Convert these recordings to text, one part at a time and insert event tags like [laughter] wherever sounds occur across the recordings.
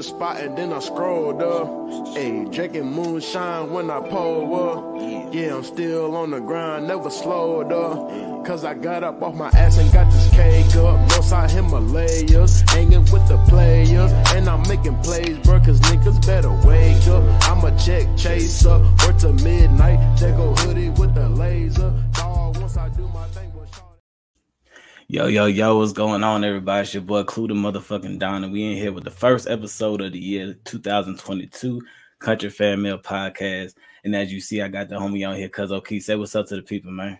the spot and then I scrolled up. Hey, drinking moonshine when I pull up. Yeah, I'm still on the grind, never slowed up. Cause I got up off my ass and got this cake up. Northside Himalayas, hanging with the players. And I'm making plays, bro, cause niggas better wake up. I'm a check chaser, work to midnight. They go hoodie with the laser. Yo, yo, yo, what's going on, everybody? It's your boy Clue the motherfucking Don, and we in here with the first episode of the year 2022 Kountry Mail Podcast. And as you see, I got the homie on here, Cuzo Key. Say what's up to the people, man.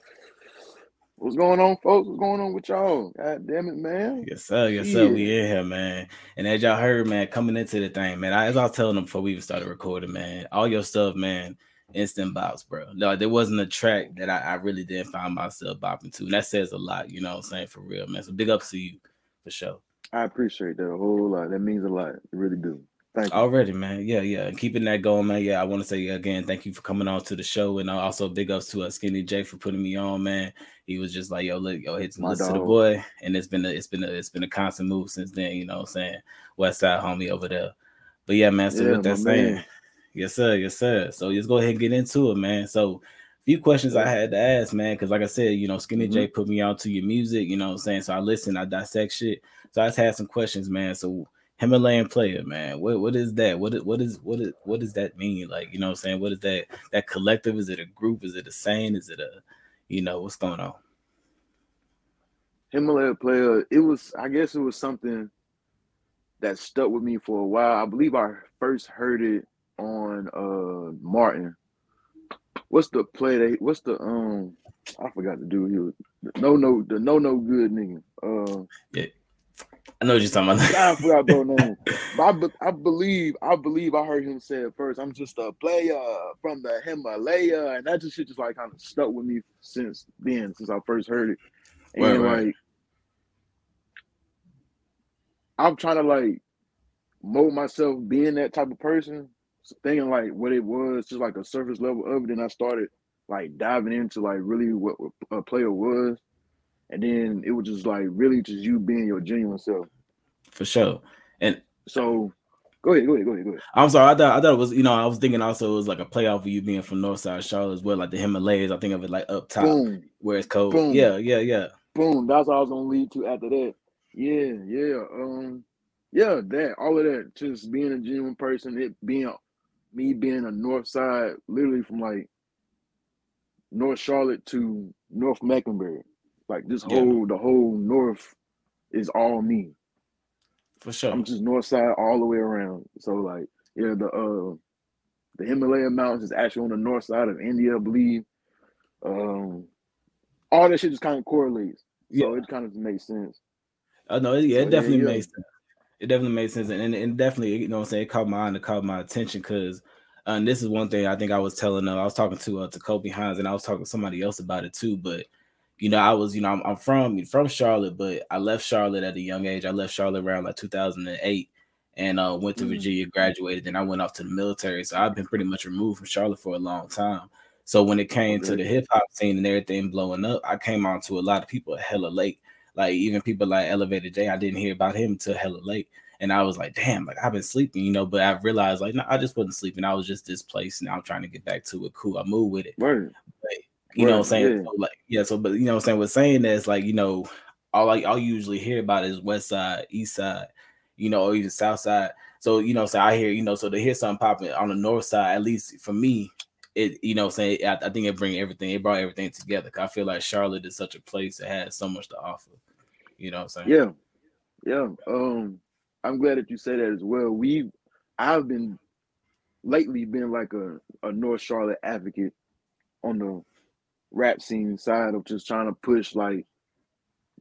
What's going on, folks? What's going on with y'all? God damn it, man. Yes, sir. Yes, sir. We in here, man. And as y'all heard, man, coming into the thing, man, I, as I was telling them before we even started recording, man, all your stuff, man, instant bops, bro. No, there wasn't a track that I, I really didn't find myself bopping to. And that says a lot, you know what I'm saying, for real, man. So big ups to you, for sure. I appreciate that a whole lot. That means a lot. It really do. Thank you. Already, man. Yeah, yeah. And keeping that going, man. Yeah, I want to say again, thank you for coming on to the show. And also big ups to uh, Skinny J for putting me on, man. He was just like, yo, look, yo, hit to the boy. And it's been a it's been a it's been a constant move since then, you know what I'm saying? West Side homie over there. But yeah, man. So Yeah, with that saying, man. Yes, sir, yes, sir. So let's go ahead and get into it, man. So a few questions I had to ask, man, because like I said, you know, Skinny J Mm-hmm. put me on to your music, you know what I'm saying? So I listen, I dissect shit. So I just had some questions, man. So Himalayan player, man. What what is that? What is what is what is what does that mean? Like, you know what I'm saying? What is that that collective? Is it a group? Is it a saying? Is it a you know what's going on? Himalaya player, it was I guess it was something that stuck with me for a while. I believe I first heard it on uh Martin. What's the play that what's the um I forgot to do here. The no no the no no good nigga. Uh I know what you're talking about. I forgot bro name. [laughs] But I, be- I believe I believe I heard him say it first. I'm just a player from the Himalaya, and that just shit just like kind of stuck with me since then, since I first heard it. And Right, right. like I'm trying to like mold myself being that type of person, thinking like what it was, just like a surface level of it. And I started like diving into like really what a player was. And then it was just like really just you being your genuine self. For sure. And So go ahead, go ahead, go ahead, go ahead. I'm sorry, I thought I thought it was, you know, I was thinking also it was like a playoff of you being from Northside Charlotte as well, like the Himalayas. I think of it like up top Boom, where it's cold. Boom. Yeah, yeah, yeah. boom. That's what I was gonna lead to after that. Yeah, yeah. Um, yeah, that all of that, just being a genuine person, it being me being a north side, literally from like North Charlotte to North Mecklenburg. Like this Yeah. whole the whole north is all me. For sure. I'm just north side all the way around. So like, yeah, the uh the Himalaya Mountains is actually on the north side of India, I believe. Um all that shit just kind of correlates. So it kind of makes sense. Oh no, yeah, it yeah, definitely yeah. makes sense. It definitely makes sense, and, and, and definitely, you know, what I'm saying, it caught my eye and it caught my attention because, uh, and this is one thing I think I was telling. Uh, I was talking to uh, to Kobe Hines, and I was talking to somebody else about it too. But you know, I was, you know, I'm, I'm from from Charlotte, but I left Charlotte at a young age. I left Charlotte around like 2008, and uh, went to Mhm. Virginia, graduated, then I went off to the military. So I've been pretty much removed from Charlotte for a long time. So when it came to the hip hop scene and everything blowing up, I came on to a lot of people hella late. Like even people like Elevated J, I didn't hear about him till hella late. And I was like, damn, like I've been sleeping, you know, but I realized like no, I just wasn't sleeping. I was just displaced. Now I'm trying to get back to it. Cool. I move with it. Word. You know what I'm saying? yeah. So, like, yeah, so but you know what I'm saying? With saying that, it's like, you know, all I all you usually hear about is west side, east side, you know, or even south side. So, you know, so I hear, you know, so to hear something popping on the north side, at least for me, it, you know, saying I, I think it bring everything, it brought everything together. I feel like Charlotte is such a place that has so much to offer. You know what I'm saying? Yeah. Yeah. Um, I'm glad that you say that as well. We I've been lately been like a, a North Charlotte advocate on the rap scene side of just trying to push like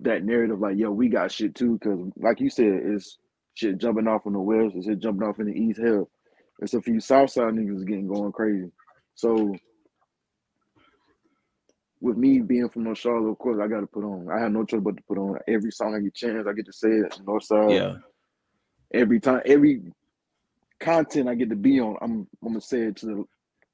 that narrative, like, yo, we got shit too, because like you said, it's shit jumping off in the west, it's shit jumping off in the east. Hell, it's a few south side niggas getting going crazy. So with me being from North Charlotte, of course, I got to put on. I have no choice but to put on every song I get chance. I get to say it. North side. Yeah. Every time, every content I get to be on, I'm I'm gonna say it to the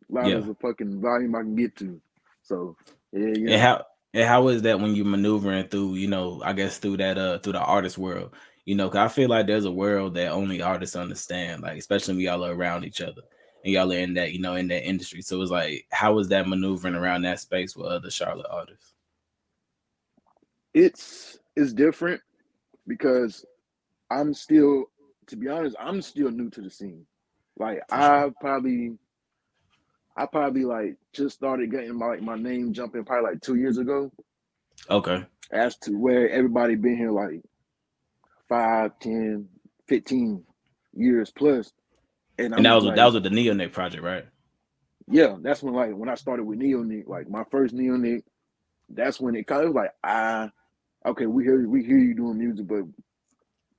loudest Yeah. the fucking volume I can get to. So yeah, yeah. And how and how is that when you're maneuvering through, you know, I guess through that uh through the artist world? You know, 'cause I feel like there's a world that only artists understand, like especially when y'all are around each other and y'all are in that, you know, in that industry. So it's like, how was that maneuvering around that space with other Charlotte artists? it's it's different because I'm still, to be honest, I'm still new to the scene. Like. I probably, I probably like just started getting my like my name jumping probably like two years ago. Okay. As to where everybody been here like five, 10, 15 years plus. And, And that was like, that was with the Nionek project, right? yeah, that's when like when I started with Nionek, like my first Nionek, that's when it kind of was like I okay, we hear we hear you doing music, but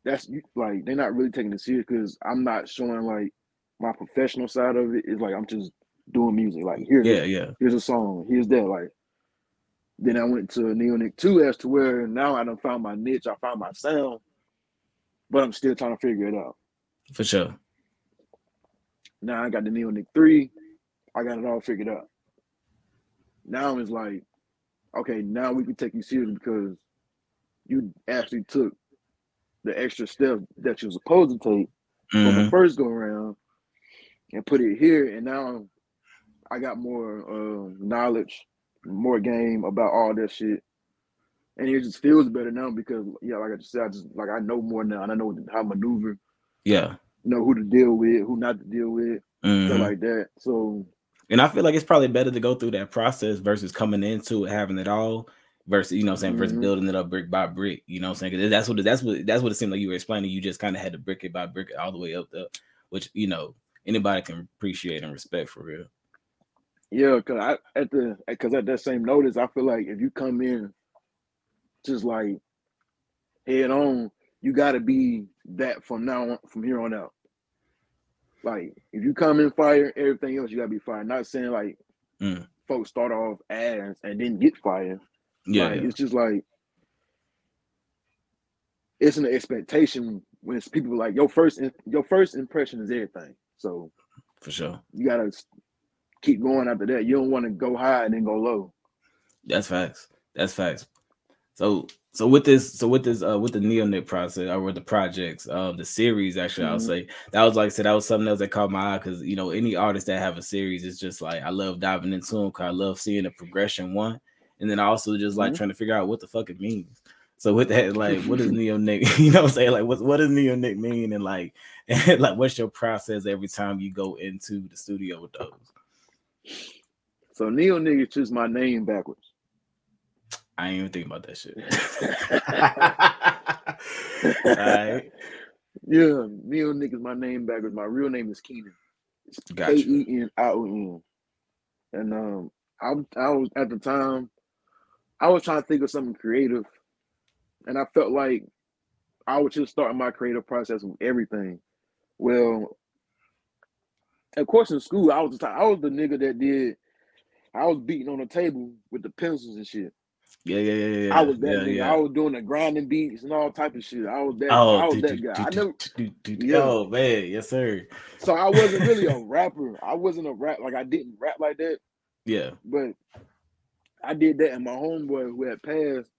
that's you- like they're not really taking it serious because I'm not showing like my professional side of it. It's like I'm just doing music. Like here's Yeah, yeah. here's a song, here's that. Like then I went to Nionek two as to where now I done found my niche, I found my sound, but I'm still trying to figure it out. For sure. Now I got the Nionek three. I got it all figured out. Now it's like, okay, now we can take you serious because you actually took the extra step that you were supposed to take from Mhm. the first go around and put it here. And now I got more uh, knowledge, more game about all that shit. And it just feels better now because yeah, like I just said, I just like I know more now and I know how to maneuver, Yeah. Know who to deal with, who not to deal with, Mhm. stuff like that. So And I feel like it's probably better to go through that process versus coming into it having it all versus you know I'm saying versus Mhm. building it up brick by brick. You know what I'm saying? that's what that's what that's what it seemed like you were explaining. You just kind of had to brick it by brick all the way up there, which you know anybody can appreciate and respect for real. Yeah, cause I at the cause at that same notice, I feel like if you come in just like head on, you gotta be that from now on from here on out. Like if you come in fire, everything else you gotta be fired. Not saying like Mm. folks start off ass and then get fired. Yeah, Like yeah. it's just like it's an expectation when it's people like your first your first impression is everything. So for sure. you gotta keep going after that. You don't want to go high and then go low. That's facts. That's facts. So so with this so with this uh with the Nionek process or with the projects uh the series actually I'll Mhm. say that was like I said that was something else that caught my eye because you know any artist that have a series is just like I love diving into them because I love seeing the progression one and then I also just like Mhm. trying to figure out what the fuck it means. So with that, [laughs] like, what does Nionek? [laughs] You know, what I'm saying like, what what does Nionek mean, and like, [laughs] and like, what's your process every time you go into the studio with those? So Neo nigga is just my name backwards. I ain't even thinking about that shit. [laughs] Alright. Yeah, Neo nigga is my name backwards. My real name is Keenan. K. E N I O N. And um, I I was at the time, I was trying to think of something creative, and I felt like I was just starting my creative process with everything. Well, of course, in school, I was the type, I was the nigga that did. I was beating on the table with the pencils and shit. Yeah, yeah, yeah, yeah. I was that yeah, nigga. yeah. I was doing the grinding beats and all type of shit. I was that. Oh, I was do, that do, guy. do, I never. Yeah. Oh man, yes sir. So I wasn't really a [laughs] rapper. I wasn't a rap. Like I didn't rap like that. Yeah, But I did that, and my homeboy who had passed,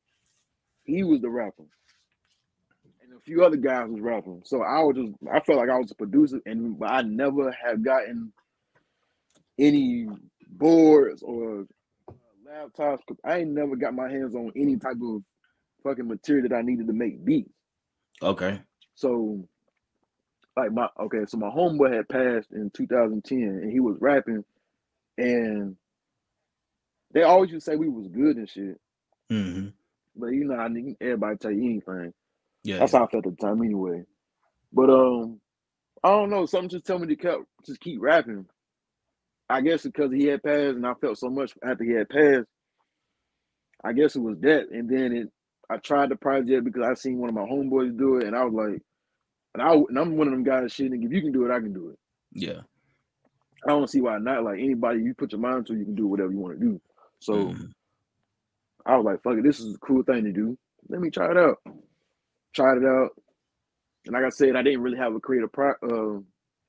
he was the rapper, and a few other guys was rapping. So I was just, I felt like I was a producer, and but I never have gotten any boards or laptops. 'cause I ain't never got my hands on any type of fucking material that I needed to make beats. okay. So, like my okay, so my homeboy had passed in 2010, and he was rapping, and they always used to say we was good and shit. hmm But you know, I need everybody tell you anything. Yeah, That's how I felt at the time, anyway. But um, I don't know. Something just tell me to kept just keep rapping. I guess because he had passed, and I felt so much after he had passed. I guess it was that, and then it. I tried the project because I seen one of my homeboys do it, and I was like, and I and I'm one of them guys. Shit, if you can do it, I can do it. yeah. I don't see why not. Like anybody, you put your mind to, you can do whatever you want to do. So Mhm. I was like, fuck it, this is a cool thing to do. Let me try it out. Tried it out. And like I said, I didn't really have a creative pro- uh,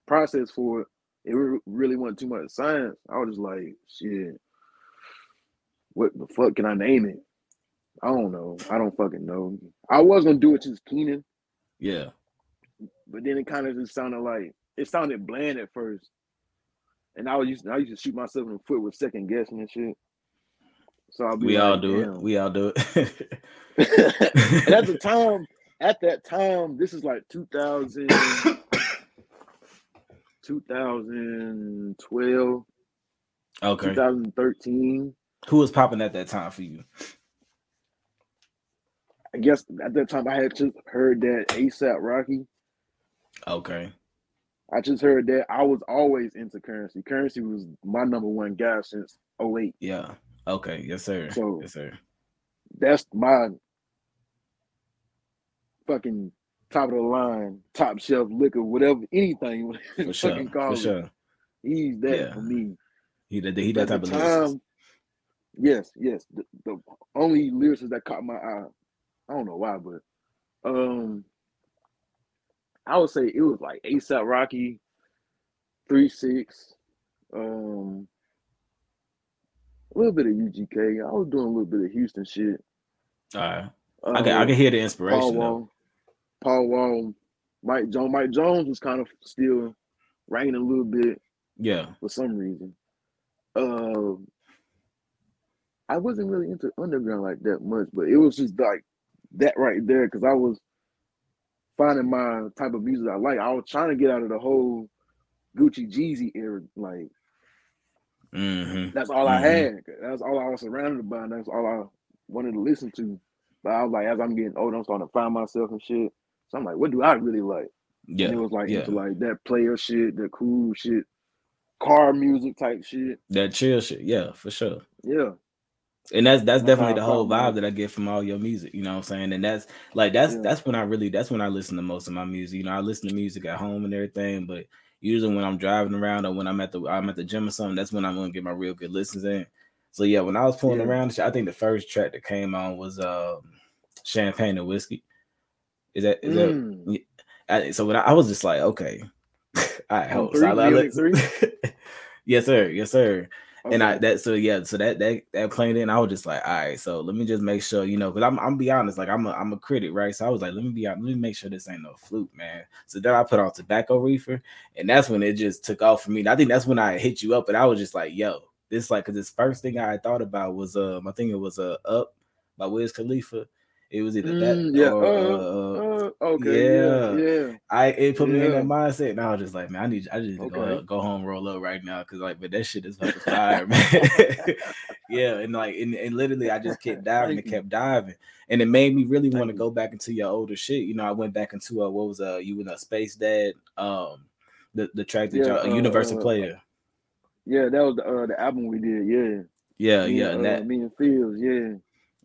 process for it, it really wasn't too much science. I was just like, shit, what the fuck can I name it? I don't know. I don't fucking know. I was gonna do it just Keenan. Yeah. But then it kind of just sounded like it sounded bland at first. And I was used to, I used to shoot myself in the foot with second guessing and shit. So I'll be we like, all do Damn. it. We all do it. [laughs] and at the [laughs] time, at that time, this is like 2000, 2012, okay. 2013. Who was popping at that time for you? I guess at that time I had just heard that ASAP Rocky. Okay. I just heard that I was always into Curren$y. Curren$y was my number one guy since 08. Yeah. Okay. Yes, sir. So- yes, sir. That's my fucking top of the line, top shelf liquor, whatever, anything. [laughs] For sure. fucking call For it. sure. He's that Yeah. for me. He that he that type of lyricist. time, yes, yes. The, the only lyricist that caught my eye, I don't know why, but um, I would say it was like ASAP Rocky, Three Six, um, a little bit of UGK. I was doing a little bit of Houston shit. All right. Um, I can I can hear the inspiration Paul Wall, Mike Jones. Mike Jones was kind of still ringing a little bit Yeah. for some reason. Um, I wasn't really into underground like that much, but it was just like that right there because I was finding my type of music I like. I was trying to get out of the whole Gucci Jeezy era. Like Mm-hmm. that's all I Mhm. had. That's all I was surrounded by. And that's all I wanted to listen to. But I was like, as I'm getting older, I'm starting to find myself and shit. So I'm like, what do I really like? Yeah. And it was like yeah. into like that player shit, that cool shit, car music type shit. That chill shit. Yeah, for sure. Yeah. And that's that's That's definitely the whole vibe that I get from all your music. You know what I'm saying? And that's like that's Yeah. that's when I really that's when I listen to most of my music. You know, I listen to music at home and everything, but usually when I'm driving around or when I'm at the I'm at the gym or something, that's when I'm gonna get my real good listens in. So yeah, when I was pulling Yeah. around, I think the first track that came on was um Champagne and Whiskey. Is that is that Mm. I, so when I, I was just like, okay, [laughs] I hope so. I, I [laughs] yes, sir. Yes, sir. And I Okay. that so yeah, so that that that played in. I was just like, all right, so let me just make sure, you know, because I'm I'm be honest, like I'm a I'm a critic, right? So I was like, let me be honest, let me make sure this ain't no fluke, man. So then I put on tobacco reefer, and that's when it just took off for me. And I think that's when I hit you up, and I was just like, yo, this like because this first thing I thought about was um I think it was uh up by Wiz Khalifa. It was either that Mm, yeah. or uh, uh, uh, okay. Yeah. Yeah. I it put me in Yeah. that mindset, and I was just like, man, I need, I just need to go, go home, roll up right now, because like, but that shit is fucking fire, [laughs] man. [laughs] yeah, and like, and, and literally, I just kept diving and kept diving, and it made me really want to go back into your older shit. You know, I went back into uh, what was uh, you in a space dad, um, the the track that Yeah, y'all, uh, Universal uh, Player. Yeah. That was the uh, the album we did. Yeah. Yeah, Me yeah, and, uh, that, me and Fields. Yeah.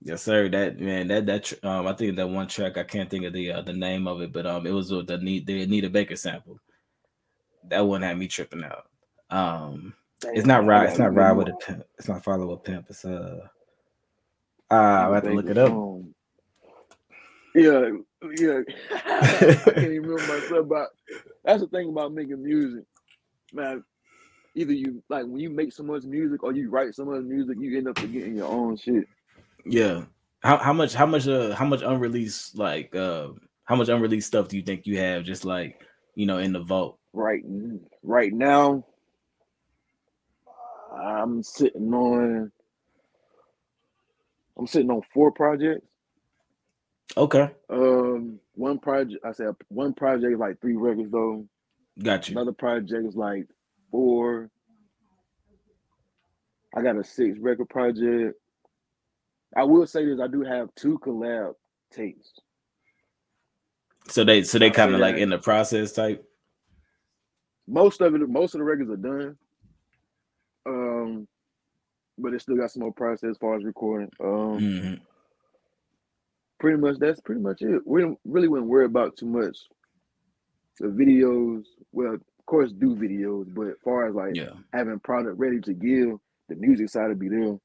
Yes, sir. That man, that that um, I think that one track, I can't think of the uh, the name of it, but um, it was with the need the Anita Baker sample. That one had me tripping out. Um, It's not ride. It's not ride with a pimp. It's not follow a pimp. It's uh. Ah, I have to look it up. Um, yeah, yeah. [laughs] I can't even remember myself, but that's the thing about making music, man. Either you like when you make so much music or you write so much music, you end up forgetting your own shit. Yeah. How how much how much uh how much unreleased like uh how much unreleased stuff do you think you have just like you know in the vault? Right, right now, I'm sitting on. I'm sitting on four projects. Okay, Um, one project, I said one project is like three records though. got you. Another project is like four. I got a six record project. I will say this: I do have two collab tapes. So they so they kind of like in the process type. Most of it, most of the records are done. Um, but it still got some more process as far as recording. Um, Mhm. pretty much that's pretty much it. We really wouldn't worry about too much. The videos, well, of course, do videos, but as far as like Yeah. having product ready to give, the music side would be there.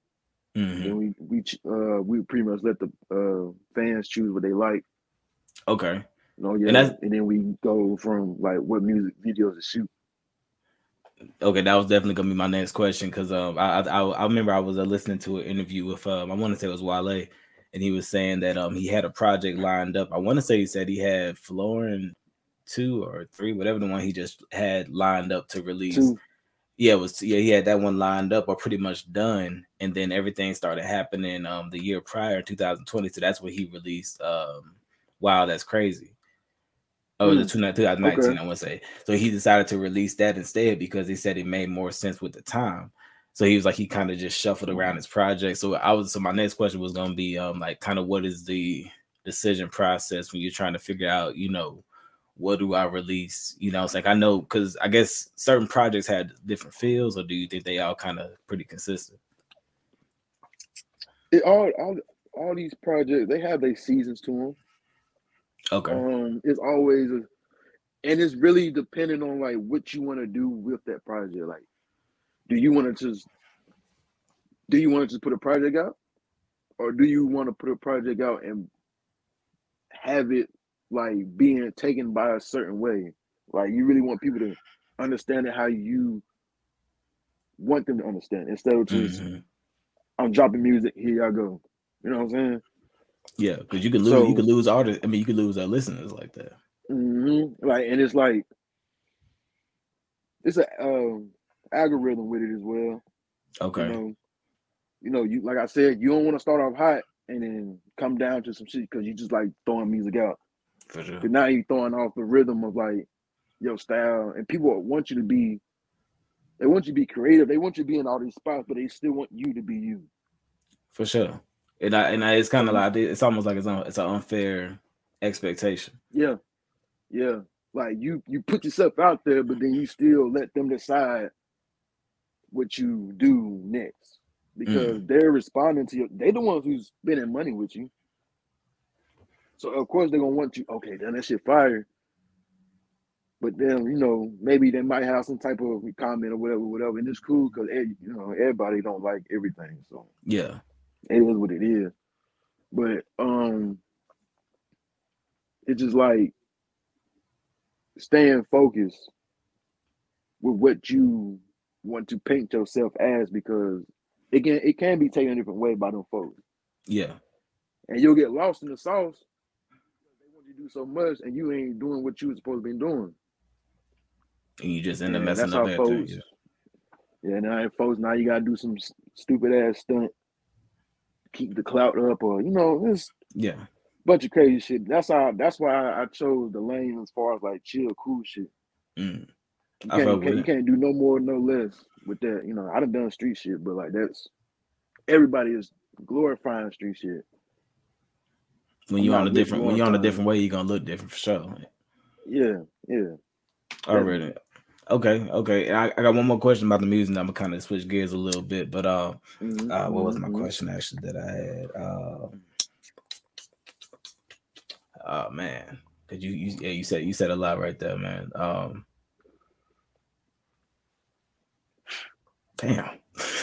Mhm. Then we we uh we pretty much let the uh fans choose what they like. Okay. You know, yeah, And and, then we go from like what music videos to shoot. Okay, that was definitely gonna be my next question because um I, I I remember I was uh, listening to an interview with um I want to say it was Wale, and he was saying that um he had a project lined up. I want to say he said he had Folarin two or three, whatever the one he just had lined up to release. Two. Yeah, it was yeah he had that one lined up or pretty much done, and then everything started happening um the year prior, 2020. So that's when he released um Wow, that's crazy. Oh, mm. the 2019, okay. I want to say. So he decided to release that instead because he said it made more sense with the time. So he was like he kind of just shuffled around his project. So I was so my next question was gonna be um like kind of what is the decision process when you're trying to figure out, you know, what do I release? You know, it's like I know because I guess certain projects had different feels, or do you think they all kind of pretty consistent? It all all all these projects they have their seasons to them. Okay. Um, it's always, a, and it's really depending on like what you want to do with that project. Like, do you want to just, do you want to just put a project out, or do you want to put a project out and have it like being taken by a certain way? Like, you really want people to understand it how you want them to understand instead of just, mm-hmm. I'm dropping music, here I go. You know what I'm saying? Yeah, because you could lose. So, you could lose artists. I mean, you could lose our listeners like that. Mm-hmm. Like, and it's like it's an um, algorithm with it as well. Okay. You know, you know, you like I said, you don't want to start off hot and then come down to some shit because you just like throwing music out. For sure. Now you throwing off the rhythm of like your style, and people want you to be. They want you to be creative. They want you to be in all these spots, but they still want you to be you. For sure. And I, and I, it's kind of like it's almost like it's un, it's an unfair expectation. Yeah, yeah. Like you you put yourself out there, but then you still let them decide what you do next because mm. they're responding to you. They're the ones who's spending money with you. So of course they're gonna want you. Okay, then that shit fire. But then you know maybe they might have some type of comment or whatever, whatever, and it's cool because you know everybody don't like everything. So yeah, it is what it is. But um it's just like staying focused with what you want to paint yourself as because it can it can be taken a different way by them folks. Yeah. And you'll get lost in the sauce. They want you to do so much and you ain't doing what you were supposed to be doing. And you just end up messing up folks, too, yeah. yeah, now folks now you gotta do some stupid ass stunt keep the clout up or you know this yeah bunch of crazy shit. That's how that's why I chose the lane as far as like chill, cool shit. Mm. You, can't, you, can't, you can't do no more, no less with that. You know, I done done street shit, but like that's everybody is glorifying street shit. When you on a different when you're on a different way, you're gonna look different for sure. Yeah, yeah. Already. Okay, okay. I, I, got one more question about the music. I'm gonna kind of switch gears a little bit, but uh, mm-hmm. uh what was my mm-hmm. question actually that I had? Uh, oh man, did you, you yeah you said you said a lot right there, man. Um, damn.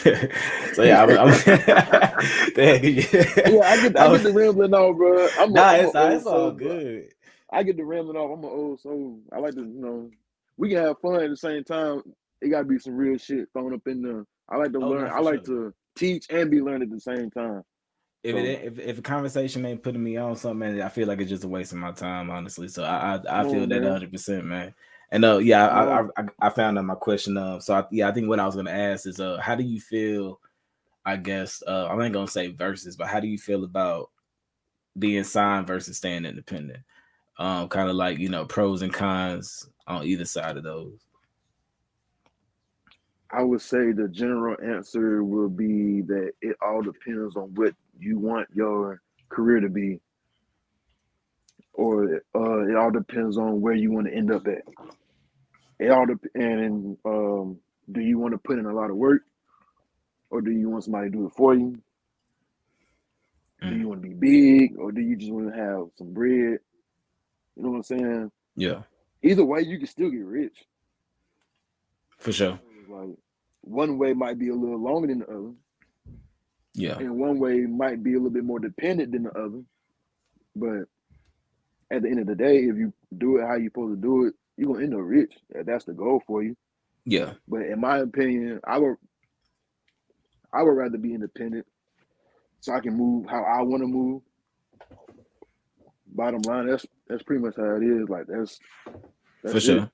[laughs] so yeah, I'm, I'm [laughs] [laughs] damn, yeah, I get I, get the rambling off, bro. I'm nah, a, it's, I'm it's all good. I get the rambling off. I'm an old soul. I like to, you know, we can have fun at the same time. It gotta be some real shit thrown up in there. I like to oh, learn. I like sure. to teach and be learned at the same time. If so, it if, if a conversation ain't putting me on something, I feel like it's just a waste of my time, honestly. So I I, I feel on, that hundred percent, man. And uh, yeah, I, I, I found out my question. Uh, so I, yeah, I think what I was gonna ask is, uh, how do you feel? I guess uh, I ain't gonna say versus, but how do you feel about being signed versus staying independent? Um, kind of like you know pros and cons on either side of those? I would say the general answer will be that it all depends on what you want your career to be, or uh, it all depends on where you want to end up at. It all depends. And um, do you want to put in a lot of work, or do you want somebody to do it for you? Mm. Do you want to be big, or do you just want to have some bread? You know what I'm saying? Yeah either way, you can still get rich. For sure. Like one way might be a little longer than the other. Yeah. And one way might be a little bit more dependent than the other. But at the end of the day, if you do it how you're supposed to do it, you're gonna end up rich. That's the goal for you. Yeah. But in my opinion, I would I would rather be independent so I can move how I want to move. Bottom line, that's that's pretty much how it is. Like that's, that's For sure. it.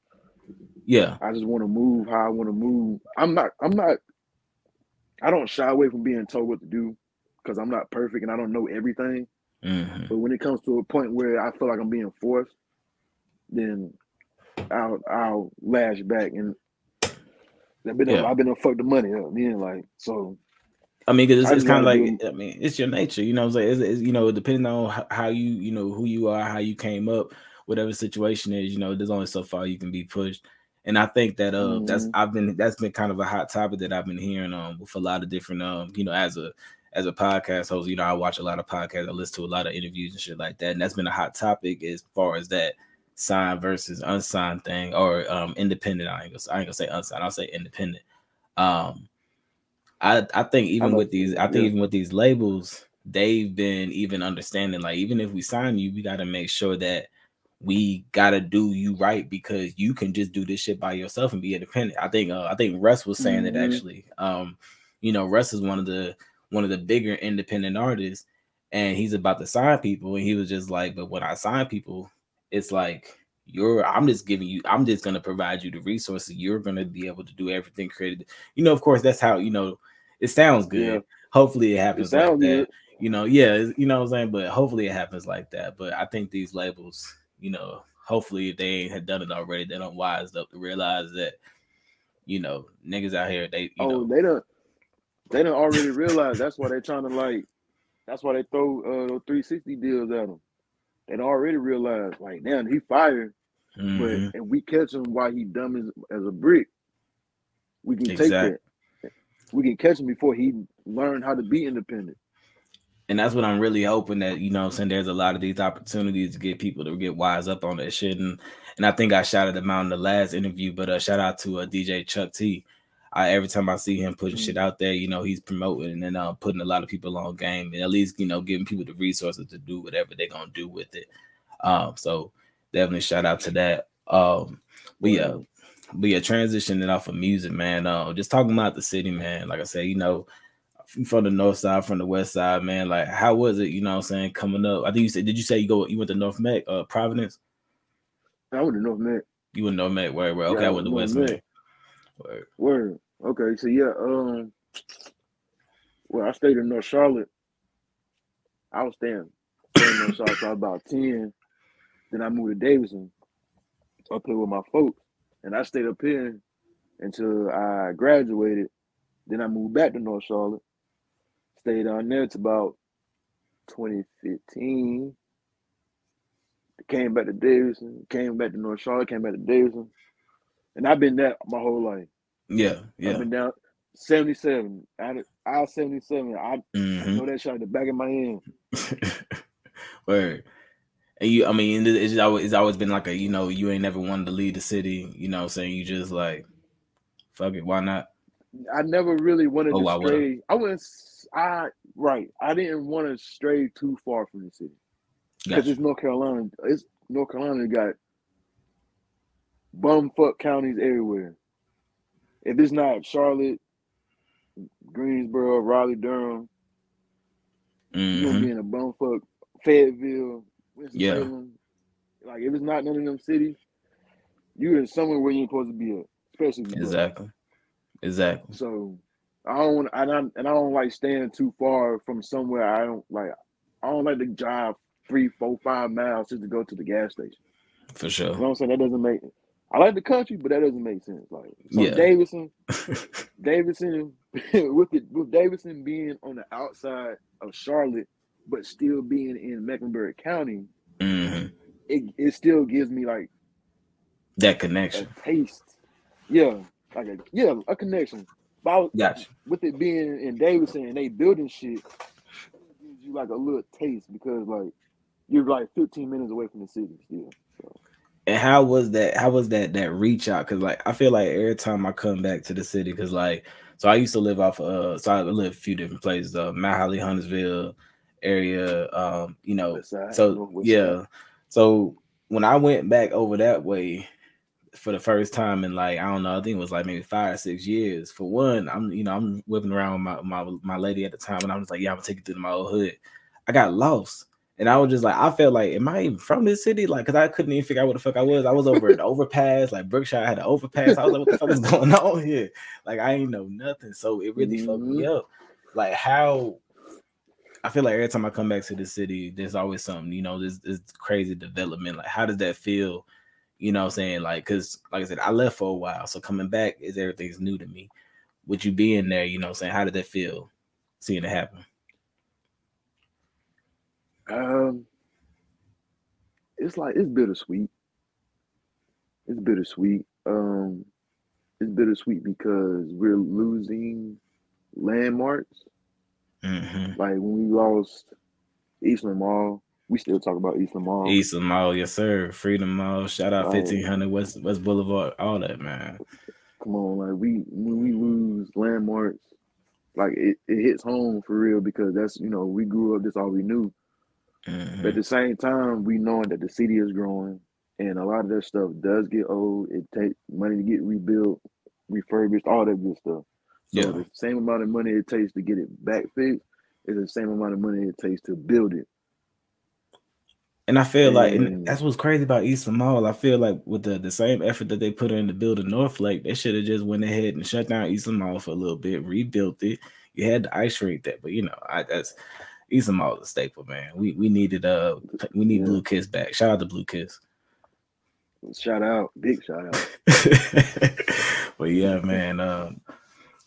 Yeah. I just want to move how I want to move. I'm not. I'm not. I don't shy away from being told what to do because I'm not perfect and I don't know everything. Mhm. But when it comes to a point where I feel like I'm being forced, then I'll I'll lash back and I've been Yeah. I've been fuck the money up. Then like so I mean, because it's, it's kind of like do- I mean, it's your nature, you know. What I'm saying, it's, it's, you know, depending on how, you, you know, who you are, how you came up, whatever situation is, you know, there's only so far you can be pushed. And I think that uh, that's Mhm. I've been that's been kind of a hot topic that I've been hearing um with a lot of different um, you know, as a as a podcast host, you know, I watch a lot of podcasts, I listen to a lot of interviews and shit like that, and that's been a hot topic as far as that signed versus unsigned thing or um independent. I ain't gonna, I ain't gonna say unsigned, I'll say independent. Um, I I think even know- with these, I think yeah. even with these labels, they've been even understanding. Like even if we sign you, we got to make sure that we got to do you right because you can just do this shit by yourself and be independent. I think uh, I think Russ was saying it Mhm. actually. Um, you know, Russ is one of the one of the bigger independent artists, and he's about to sign people, and he was just like, but when I sign people, it's like you're I'm just giving you I'm just gonna provide you the resources. You're gonna be able to do everything created. You know, of course, that's how you know it sounds good. Yeah. Hopefully it it happens like sounds that. good. You know, yeah, you know what I'm saying, but hopefully it happens like that. But I think these labels, you know, hopefully if they ain't had done it already, they don't wise up to realize that, you know, niggas out here, they you oh, know, they don't they don't already realize that's why they're trying to like that's why they throw uh those 360 deals at them. They don't already realize like damn he fired, mhm, but if we catch him while he dumb as, as a brick, we can take Exact- that. We can catch him before he learned how to be independent. and that's what I'm really hoping that you know I'm saying there's a lot of these opportunities to get people to get wise up on that shit and and I think I shouted them out in the last interview but uh shout out to uh, DJ Chuck T I every time I see him putting shit out there you know he's promoting and uh, putting a lot of people on game and at least you know giving people the resources to do whatever they're gonna do with it um so definitely shout out to that um but yeah but yeah transitioning off of music man uh just talking about the city man like I said you know from the north side, from the west side, man. Like, how was it? You know what I'm saying? Coming up. I think you said, did you say you go you went to North Meck, uh Providence? I would have known that. You went to North Meck, where where okay, Yeah, I went to North West Meck. Meck. Word. Word. Okay, so yeah, um well I stayed in North Charlotte. I was staying, staying in North Charlotte till I about 10. Then I moved to Davidson up here with my folks. And I stayed up here until I graduated. Then I moved back to North Charlotte. Stayed down there to about 2015. Came back to Davidson, came back to North Charlotte, came back to Davidson. And I've been that my whole life. Yeah, yeah. been down 77. Out of aisle 77. I Mhm. know that shot at the back of my hand. [laughs] Word. And you, I mean, it- it's always it's always been like a, you know, you ain't never wanted to leave the city. You know, what I'm saying you just like, fuck it, why not? I never really wanted Oh, to I stray. I wouldn't. I right. I didn't want to stray too far from the city because Gotcha. it's North Carolina. It's North Carolina got bumfuck counties everywhere. If it's not Charlotte, Greensboro, Raleigh, Durham, you're gonna mm-hmm. be in a bumfuck Fayetteville, Winston Yeah. Salem. Like if it's not none of them cities, you're in somewhere where you're supposed to be at, especially. Exactly. Exactly. So I don't want, and I and I don't like staying too far from somewhere. I don't like. I don't like to drive three, four, five miles just to go to the gas station. For You sure. know what I'm saying? That doesn't make. I like the country, but that doesn't make sense. Like so Yeah. Davidson, [laughs] Davidson, [laughs] with it, with Davidson being on the outside of Charlotte, but still being in Mecklenburg County, hmm it it still gives me like That connection. taste. Yeah, like a yeah a connection. But I was, Gotcha. with it being in Davidson and they building shit, it gives you like a little taste because like you're like 15 minutes away from the city still. And how was that? How was that that reach out? Because like I feel like every time I come back to the city, because like so I used to live off uh so I live a few different places, uh Mount Holly, Huntersville area, um, you know. So yeah. So when I went back over that way, for the first time in like I don't know, I think it was like maybe five or six years. For one, I'm you know I'm whipping around with my my, my lady at the time, and I was like, yeah, I'm gonna take you through my old hood. I got lost. And I was just like, I felt like, am I even from this city? Like, cause I couldn't even figure out what the fuck I was. I was over an [laughs] overpass, like Brookshire had an overpass. I was like, what the fuck is [laughs] going on here? Like, I ain't know nothing. So it really mm-hmm. fucked me mm-hmm. up. Like, how I feel like every time I come back to the city, there's always something, you know, this this crazy development. Like, how does that feel? You know what I'm saying? Like, cause like I said, I left for a while. So coming back is everything's new to me. With you being there, you know what I'm saying? How did that feel seeing it happen? Um, it's like it's bittersweet. It's bittersweet. Um, it's bittersweet because we're losing landmarks. Mm-hmm. Like when we lost Eastland Mall, we still talk about Eastland Mall. Eastland Mall, yes sir. Freedom Mall. Shout out fifteen hundred West West Boulevard. All that man. Come on, like we when we lose landmarks, like it, it hits home for real because that's you know we grew up. This all we knew. Mm-hmm. But at the same time, we knowing that the city is growing and a lot of that stuff does get old. It takes money to get rebuilt, refurbished, all that good stuff. So yeah. the same amount of money it takes to get it back fixed is the same amount of money it takes to build it. And I feel like and that's what's crazy about Eastland Mall. I feel like with the, the same effort that they put in to build a North Lake, they should have just went ahead and shut down Eastland Mall for a little bit, rebuilt it. You had the ice rink there, but you know, I that's He's a a staple, man. We we needed uh we need yeah. Blue Kiss back. Shout out to Blue Kiss. Shout out, big shout out. [laughs] but yeah, man. Um,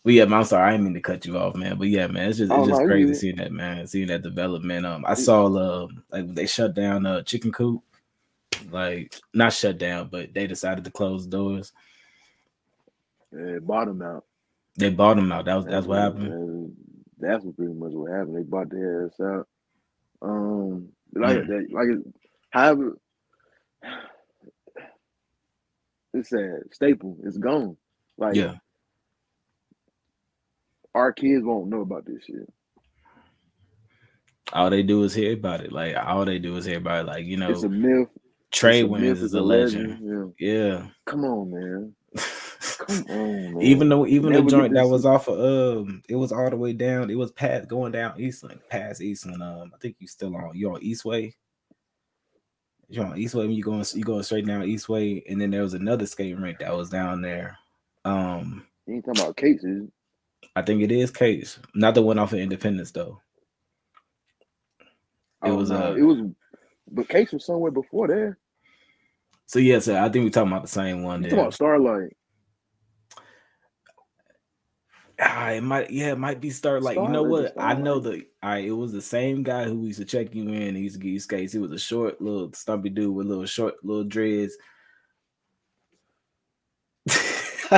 but yeah, man, I'm sorry, I didn't mean to cut you off, man. But yeah, man, it's just it's oh, just no, crazy seeing that, man, seeing that development. Um, I saw uh, like they shut down uh Chicken Coop, like not shut down, but they decided to close doors. They bought them out. They bought them out. That was that's what happened that's what pretty much what happened. They bought their ass out. Um, like mm. that, like however, [sighs] it's sad. Staple is gone. Like, yeah, our kids won't know about this shit. All they do is hear about it. Like all they do is hear about it. Like you know, it's a myth. Trey Waynes is a legend. legend. Yeah. yeah. Come on, man. On, even though even Never the joint that was off of um, it was all the way down. It was past going down Eastland, past Eastland. Um, I think you still on you on Eastway. You on Eastway when you going you going straight down Eastway, and then there was another skating rink that was down there. Um, you ain't talking about cases. I think it is Case, not the one off of Independence though. It oh, was no. uh, it was, but Case was somewhere before there. So yeah, so I think we're talking about the same one. Talking about Starlight? Ah, it might, yeah, it might be start like you know what? I know the I it was the same guy who used to check you in. He used to get you skates. He was a short little stumpy dude with little short little dreads. [laughs]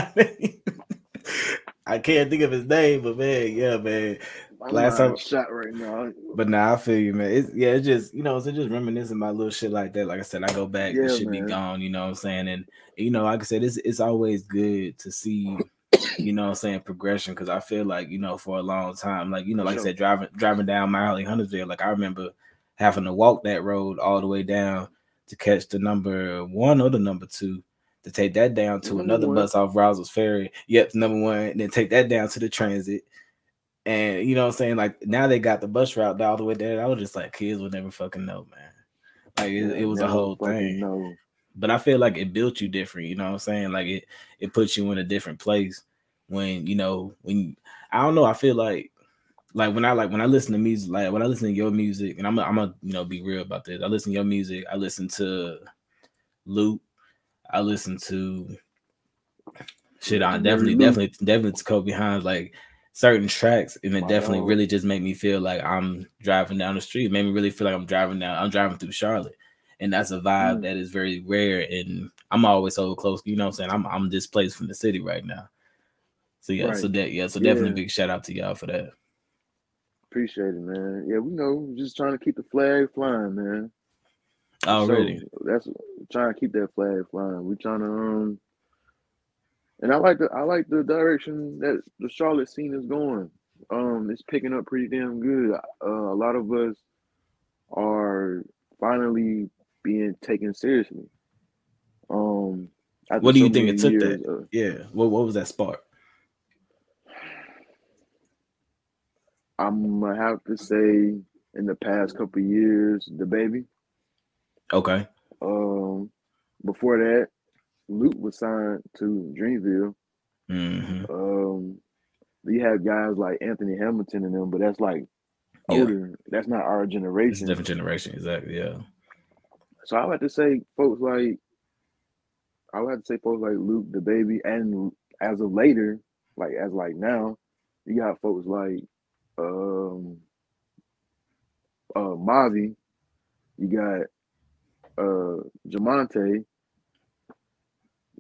I can't think of his name, but man, yeah, man. My Last time shot right now. But now nah, I feel you, man. It's yeah, it's just you know, it's just reminiscing my little shit like that. Like I said, I go back, yeah, it should be gone, you know what I'm saying? And you know, like I said, it's it's always good to see you know I'm saying, progression. Cause I feel like, you know, for a long time, like, you know, like sure. I said, driving driving down Miley Huntersville, like I remember having to walk that road all the way down to catch the number one or the number two to take that down to number another one. bus off Rouse's Ferry. Yep, number one, and then take that down to the transit. And you know what I'm saying? Like now they got the bus route all the way there. I was just like, kids would never fucking know, man. Like it, it was a whole thing. Know. But I feel like it built you different, you know what I'm saying? Like it it puts you in a different place when you know when I don't know. I feel like like when I like when I listen to music, like when I listen to your music, and I'm I'm gonna you know be real about this. I listen to your music. I listen to Luke. I listen to shit. I definitely definitely definitely to go behind like certain tracks, and it definitely really just made me feel like I'm driving down the street. It made me really feel like I'm driving down. I'm driving through Charlotte, and that's a vibe mm. that is very rare. And I'm always so close. You know what I'm saying? I'm I'm displaced from the city right now. So yeah, right. so that yeah, so definitely big shout out to y'all for that. Appreciate it, man. Yeah, we know just trying to keep the flag flying, man. Already. So that's trying to keep that flag flying. We're trying to um and I like the I like the direction that the Charlotte scene is going. Um, it's picking up pretty damn good. Uh, a lot of us are finally being taken seriously. Um, What do you think it took years that? of- Yeah. What what was that spark? I'm gonna have to say in the past couple years, DaBaby. Okay. Um, before that, Lute was signed to Dreamville. hmm Um, you have guys like Anthony Hamilton and them, but that's like Yeah. older. That's not our It's a generation. different generation, exactly. Yeah. So I would have to say folks like I would have to say folks like Lute the baby, and as of later, like as like now, you got folks like um uh Mavi, you got uh Jamonte.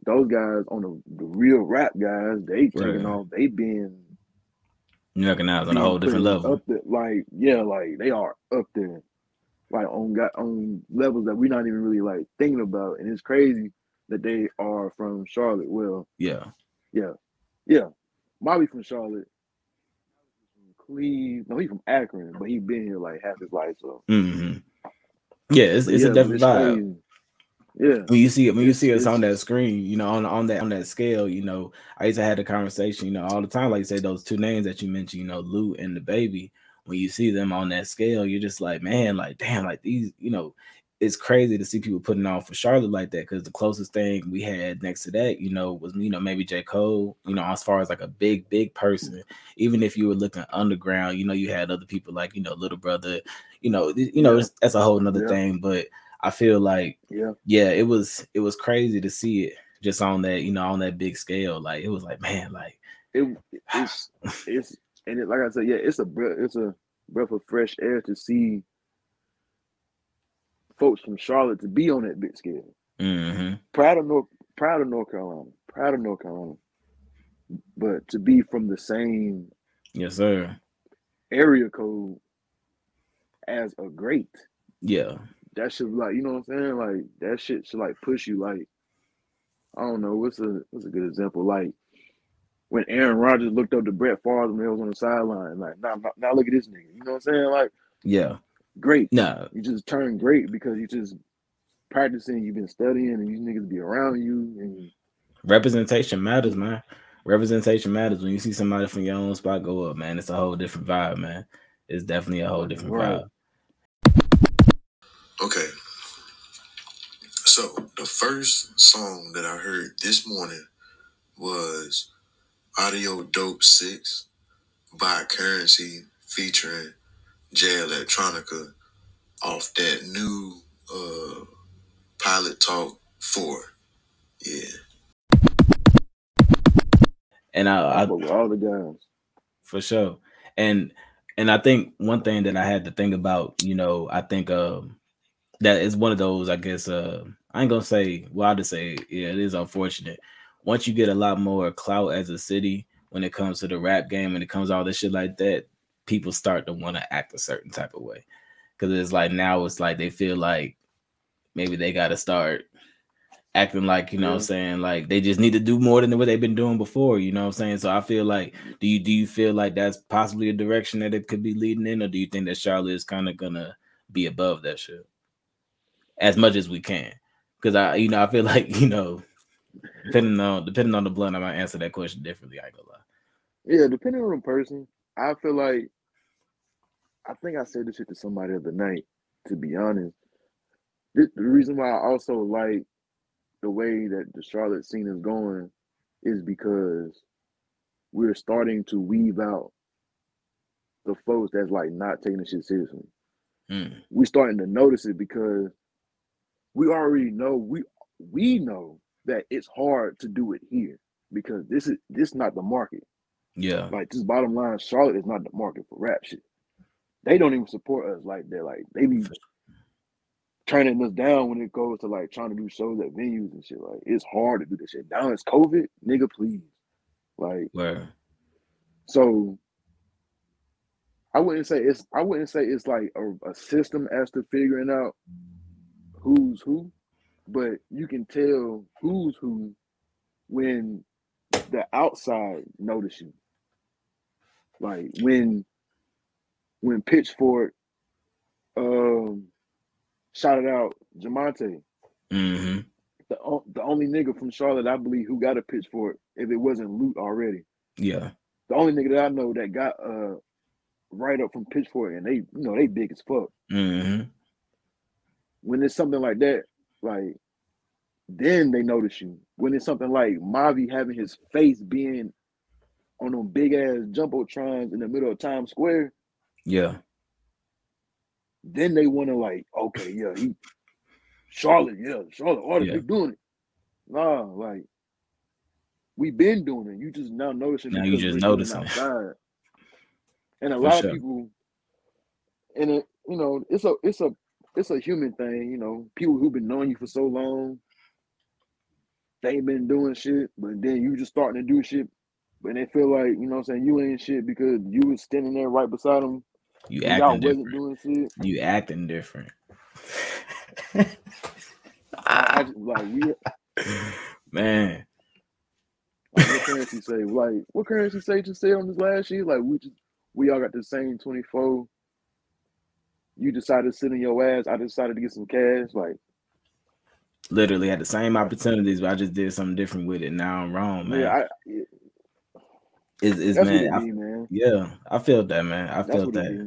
Those guys on the, the real rap guys, they taking Right. off, they been You recognize on a whole different level. Up there, like yeah, like they are up there, like on got on levels that we're not even really like thinking about, and it's crazy that they are from Charlotte. Well, Yeah. yeah, yeah, Bobby from Charlotte, Cleveland. No, he's from Akron, but he's been here like half his life. So hmm Yeah, it's, it's yeah, a different vibe. crazy. Yeah, when you see it when you see us on that screen you know on on that on that scale you know i used to have the conversation you know all the time like you say those two names that you mentioned you know Lute and DaBaby when you see them on that scale you're just like man like damn like these you know it's crazy to see people putting on for charlotte like that because the closest thing we had next to that you know was you know maybe j cole you know as far as like a big big person even if you were looking underground you know you had other people like you know little brother you know you know it's- that's a whole nother Yeah. thing but i feel like yeah, yeah, it was it was crazy to see it just on that, you know, on that big scale. Like it was like, man, like it [sighs] it's it's and it, like I said, yeah, it's a breath, it's a breath of fresh air to see folks from Charlotte to be on that big scale. hmm proud of North proud of North Carolina. Proud of North Carolina. But to be from the same yes, sir. area code as a great, Yeah. that should like, you know what I'm saying? Like that shit should like push you like I don't know, what's a what's a good example? Like when Aaron Rodgers looked up to Brett Favre when he was on the sideline, like now, now, now look at this nigga. You know what I'm saying? Like Yeah. Great. No. You just turn great because you just practicing, you've been studying, and these niggas be around you, and Representation matters, man. Representation matters. When you see somebody from your own spot go up, man, it's a whole different vibe, man. It's definitely a whole different Right. vibe. Okay. So the first song that I heard this morning was Audio Dope 6 by Curren$y featuring Jay Electronica off that new uh Pilot Talk 4. Yeah. And I, I I with all the guys. for sure. And and I think one thing that I had to think about, you know, I think um that is one of those, I guess uh I ain't gonna say well I just say yeah, it is unfortunate. Once you get a lot more clout as a city when it comes to the rap game and it comes to all this shit like that, people start to want to act a certain type of way. Cause it's like now it's like they feel like maybe they gotta start acting like, you know what I'm saying, like they just need to do more than what they've been doing before, you know what I'm saying? So I feel like do you do you feel like that's possibly a direction that it could be leading in, or do you think that Charlotte is kind of gonna be above that shit as much as we can? Because I, you know, I feel [laughs] like you know, depending on depending on the blunt, I might answer that question differently. I ain't gonna lie. Yeah, depending on the person, I feel like I think I said this shit to somebody the other night. To be honest, this, the reason why I also like the way that the Charlotte scene is going is because we're starting to weave out the folks that's like not taking the shit seriously. Mm, We're starting to notice it because we already know we we know that it's hard to do it here because this is this is not the market. yeah, Like this bottom line, Charlotte is not the market for rap shit. They don't even support us like that. Like they be turning us down when it goes to like trying to do shows at venues and shit. Like it's hard to do this shit. Now it's COVID, nigga, please. Like where so I wouldn't say it's I wouldn't say it's like a, a system as to figuring out who's who, but you can tell who's who when the outside notice you. Like when when Pitchfork um shouted out Jamonte, hmm the the only nigga from Charlotte I believe who got a pitchfork if it wasn't Lute already. Yeah. The only nigga that I know that got uh write up from pitchfork and they you know they big as fuck. hmm When it's something like that, like then they notice you. When it's something like Mavi having his face being on them big ass jumbotrons in the middle of Times Square, Yeah. then they want to like, okay, yeah, he Charlotte, yeah, Charlotte artist, Yeah. doing it. Nah, like we've been doing it. You just now noticing Now you just we're doing it noticing outside. And a For lot sure. of people, and it, you know, it's a it's a it's a human thing. You know, people who've been knowing you for so long, they ain't been doing shit, but then you just starting to do shit, and they feel like you know what I'm saying you ain't shit because you was standing there right beside them. You and acting different. You acting different. I just, like [laughs] Man. Like, what Curren$y say? Like, what Curren$y say just say on this last sheet? Like, we just we all got the same 24. You decided to sit in your ass. I decided to get some cash. Like, Literally had the same opportunities, but I just did something different with it. Now I'm wrong, man. yeah, I, yeah, It's, it's man. I- be, man. yeah, I felt that, man. I what that.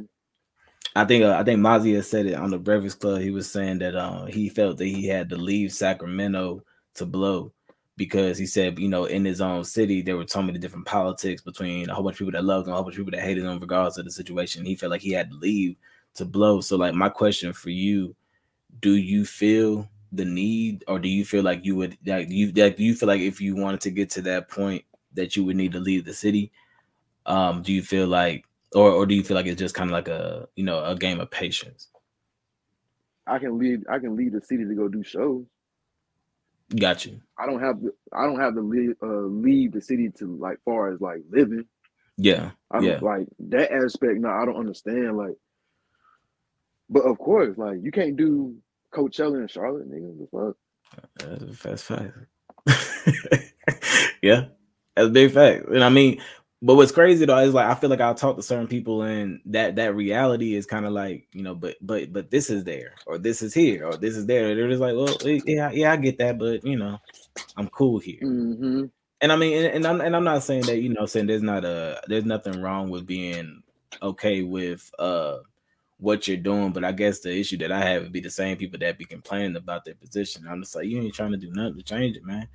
I think uh, I think Mozzy said it on the Breakfast Club. He was saying that uh, he felt that he had to leave Sacramento to blow because he said, you know, in his own city there were so many different politics between a whole bunch of people that loved him, a whole bunch of people that hated him, regardless of the situation. He felt like he had to leave to blow. So, like, my question for you: Do you feel the need, or do you feel like you would like you do you feel like if you wanted to get to that point that you would need to leave the city? Um, do you feel like or or do you feel like it's just kind of like a you know a game of patience? I can leave. I can leave the city to go do shows. Got you. I don't have. To, I don't have to leave. Uh, leave the city to like far as like living. Yeah, I don't Yeah. like that aspect. No, I don't understand. Like, but of course, like you can't do Coachella in Charlotte, nigga. The fuck. that's, that's fact. [laughs] yeah, that's a big fact. And I mean, but what's crazy though is like I feel like I'll talk to certain people and that that reality is kind of like you know, but but but this is there or this is here or this is there. They're just like, well, yeah, yeah, I get that, but you know, I'm cool here. Mm-hmm. and I mean, and, and I'm and I'm not saying that you know, saying there's not a there's nothing wrong with being okay with uh what you're doing, but I guess the issue that I have would be the same people that be complaining about their position. I'm just like, you ain't trying to do nothing to change it, man.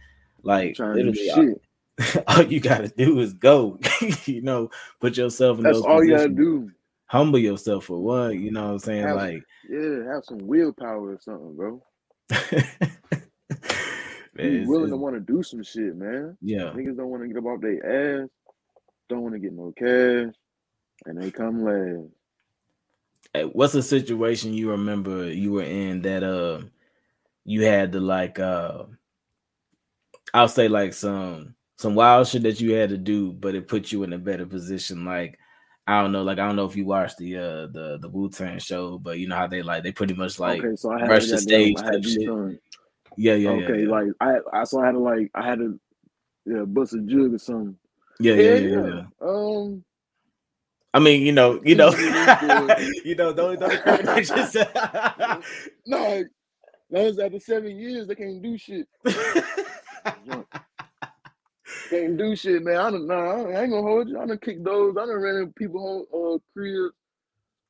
Like literally, [laughs] all, you gotta do is go. [laughs] you know, put yourself in That's those all you gotta do. Humble yourself for what, you know what I'm saying? Have- like Yeah, have some willpower or something, bro. [laughs] Man, Be willing to want to do some shit, man. yeah. Niggas don't want to get up off their ass, don't want to get no cash, and they come last. Hey, what's a situation you remember you were in that uh you had to like uh I'll say like some some wild shit that you had to do, but it put you in a better position. Like I don't know, like I don't know if you watched the uh the the Wu Tang show, but you know how they like they pretty much like okay, so I had rush to the stage type shit. yeah yeah yeah okay, yeah. like I, I so I had to like I had to yeah bust a jug or something. yeah, yeah, yeah, yeah, yeah. Um, I mean, you know, you [laughs] know, [laughs] you know, those those incriminations. no, like, those after seven years they can't do shit. [laughs] Can't do shit, man. I don't know. I ain't gonna hold you. I done kicked those. I done ran in people home uh cribs.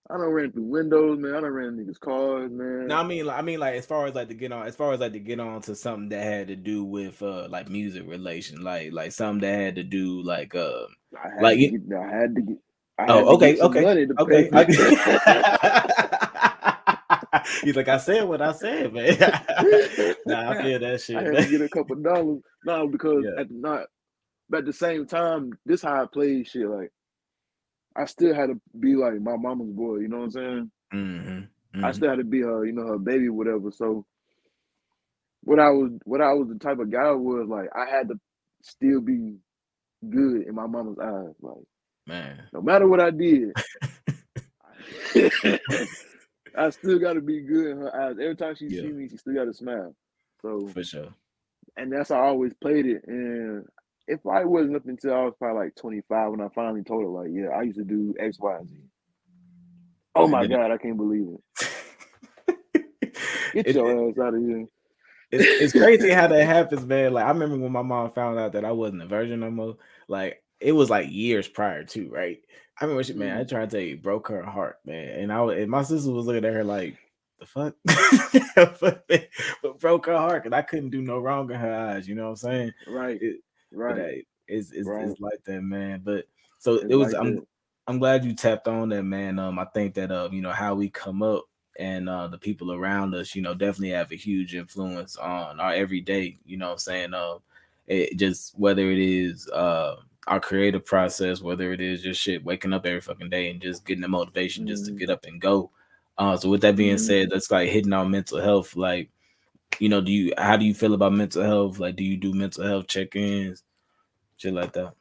I done ran through windows, man. I done ran niggas' cars, man. No, I mean, like, I mean, like, as far as like to get on, as far as like to get on to something that had to do with uh like music relation, like like something that had to do like uh I like you- get, I had to get. I Oh, okay, okay, okay. [laughs] He's like, I said what I said, man. [laughs] nah, I feel that [laughs] shit. I had to get a couple dollars. No, because Yeah. at the not, but at the same time, this how I played shit. Like, I still had to be like my mama's boy. You know what I'm saying? Mhm, I mhm. still had to be her, you know, her baby, whatever. So, what I was, what I was the type of guy I was like, I had to still be good in my mama's eyes. Like, man. no matter what I did, [laughs] [laughs] I still got to be good in her eyes. Every time she Yeah. see me, she still got to smile. So, For sure. and that's how I always played it. And it probably wasn't up until I was probably like 25 when I finally told her, like, yeah, I used to do X, Y, and Z. Oh my God, I can't believe it. [laughs] Get your ass out of here. it's, it's crazy how that happens, man. Like I remember when my mom found out that I wasn't a virgin no more. Like it was like years prior to, right? I remember she, man, I Mhm. tried to tell you, broke her heart, man. And I and my sister was looking at her like, the fuck? [laughs] but broke her heart because I couldn't do no wrong in her eyes. You know what I'm saying? Right. It- But Right. hey, it's it's, Right. it's like that, man. But so It's it was. like I'm that. I'm glad you tapped on that, man. Um, I think that uh, you know, how we come up and uh the people around us, you know, definitely have a huge influence on our everyday, you know I'm saying? Uh it just whether it is uh our creative process, whether it is just shit waking up every fucking day and just getting the motivation just to Mhm. get up and go. Uh so with that being Mhm. said, that's like hitting our mental health. Like, you know, do you how do you feel about mental health? Like, do you do mental health check-ins? Shit like that.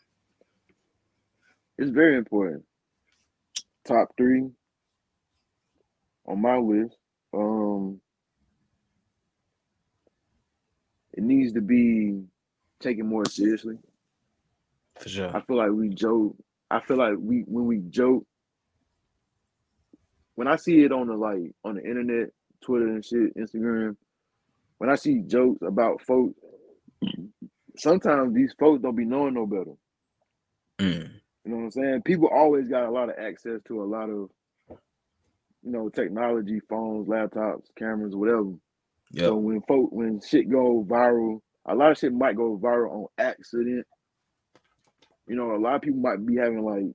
It's very important. Top three on my list. Um, it needs to be taken more seriously. For sure. I feel like we joke. I feel like we when we joke, when I see it on the like on the internet, Twitter and shit, Instagram, when I see jokes about folks, sometimes these folks don't be knowing no better. Mm. You know what I'm saying? People always got a lot of access to a lot of, you know, technology, phones, laptops, cameras, whatever. Yep. So when folk when shit go viral, a lot of shit might go viral on accident. You know, a lot of people might be having like,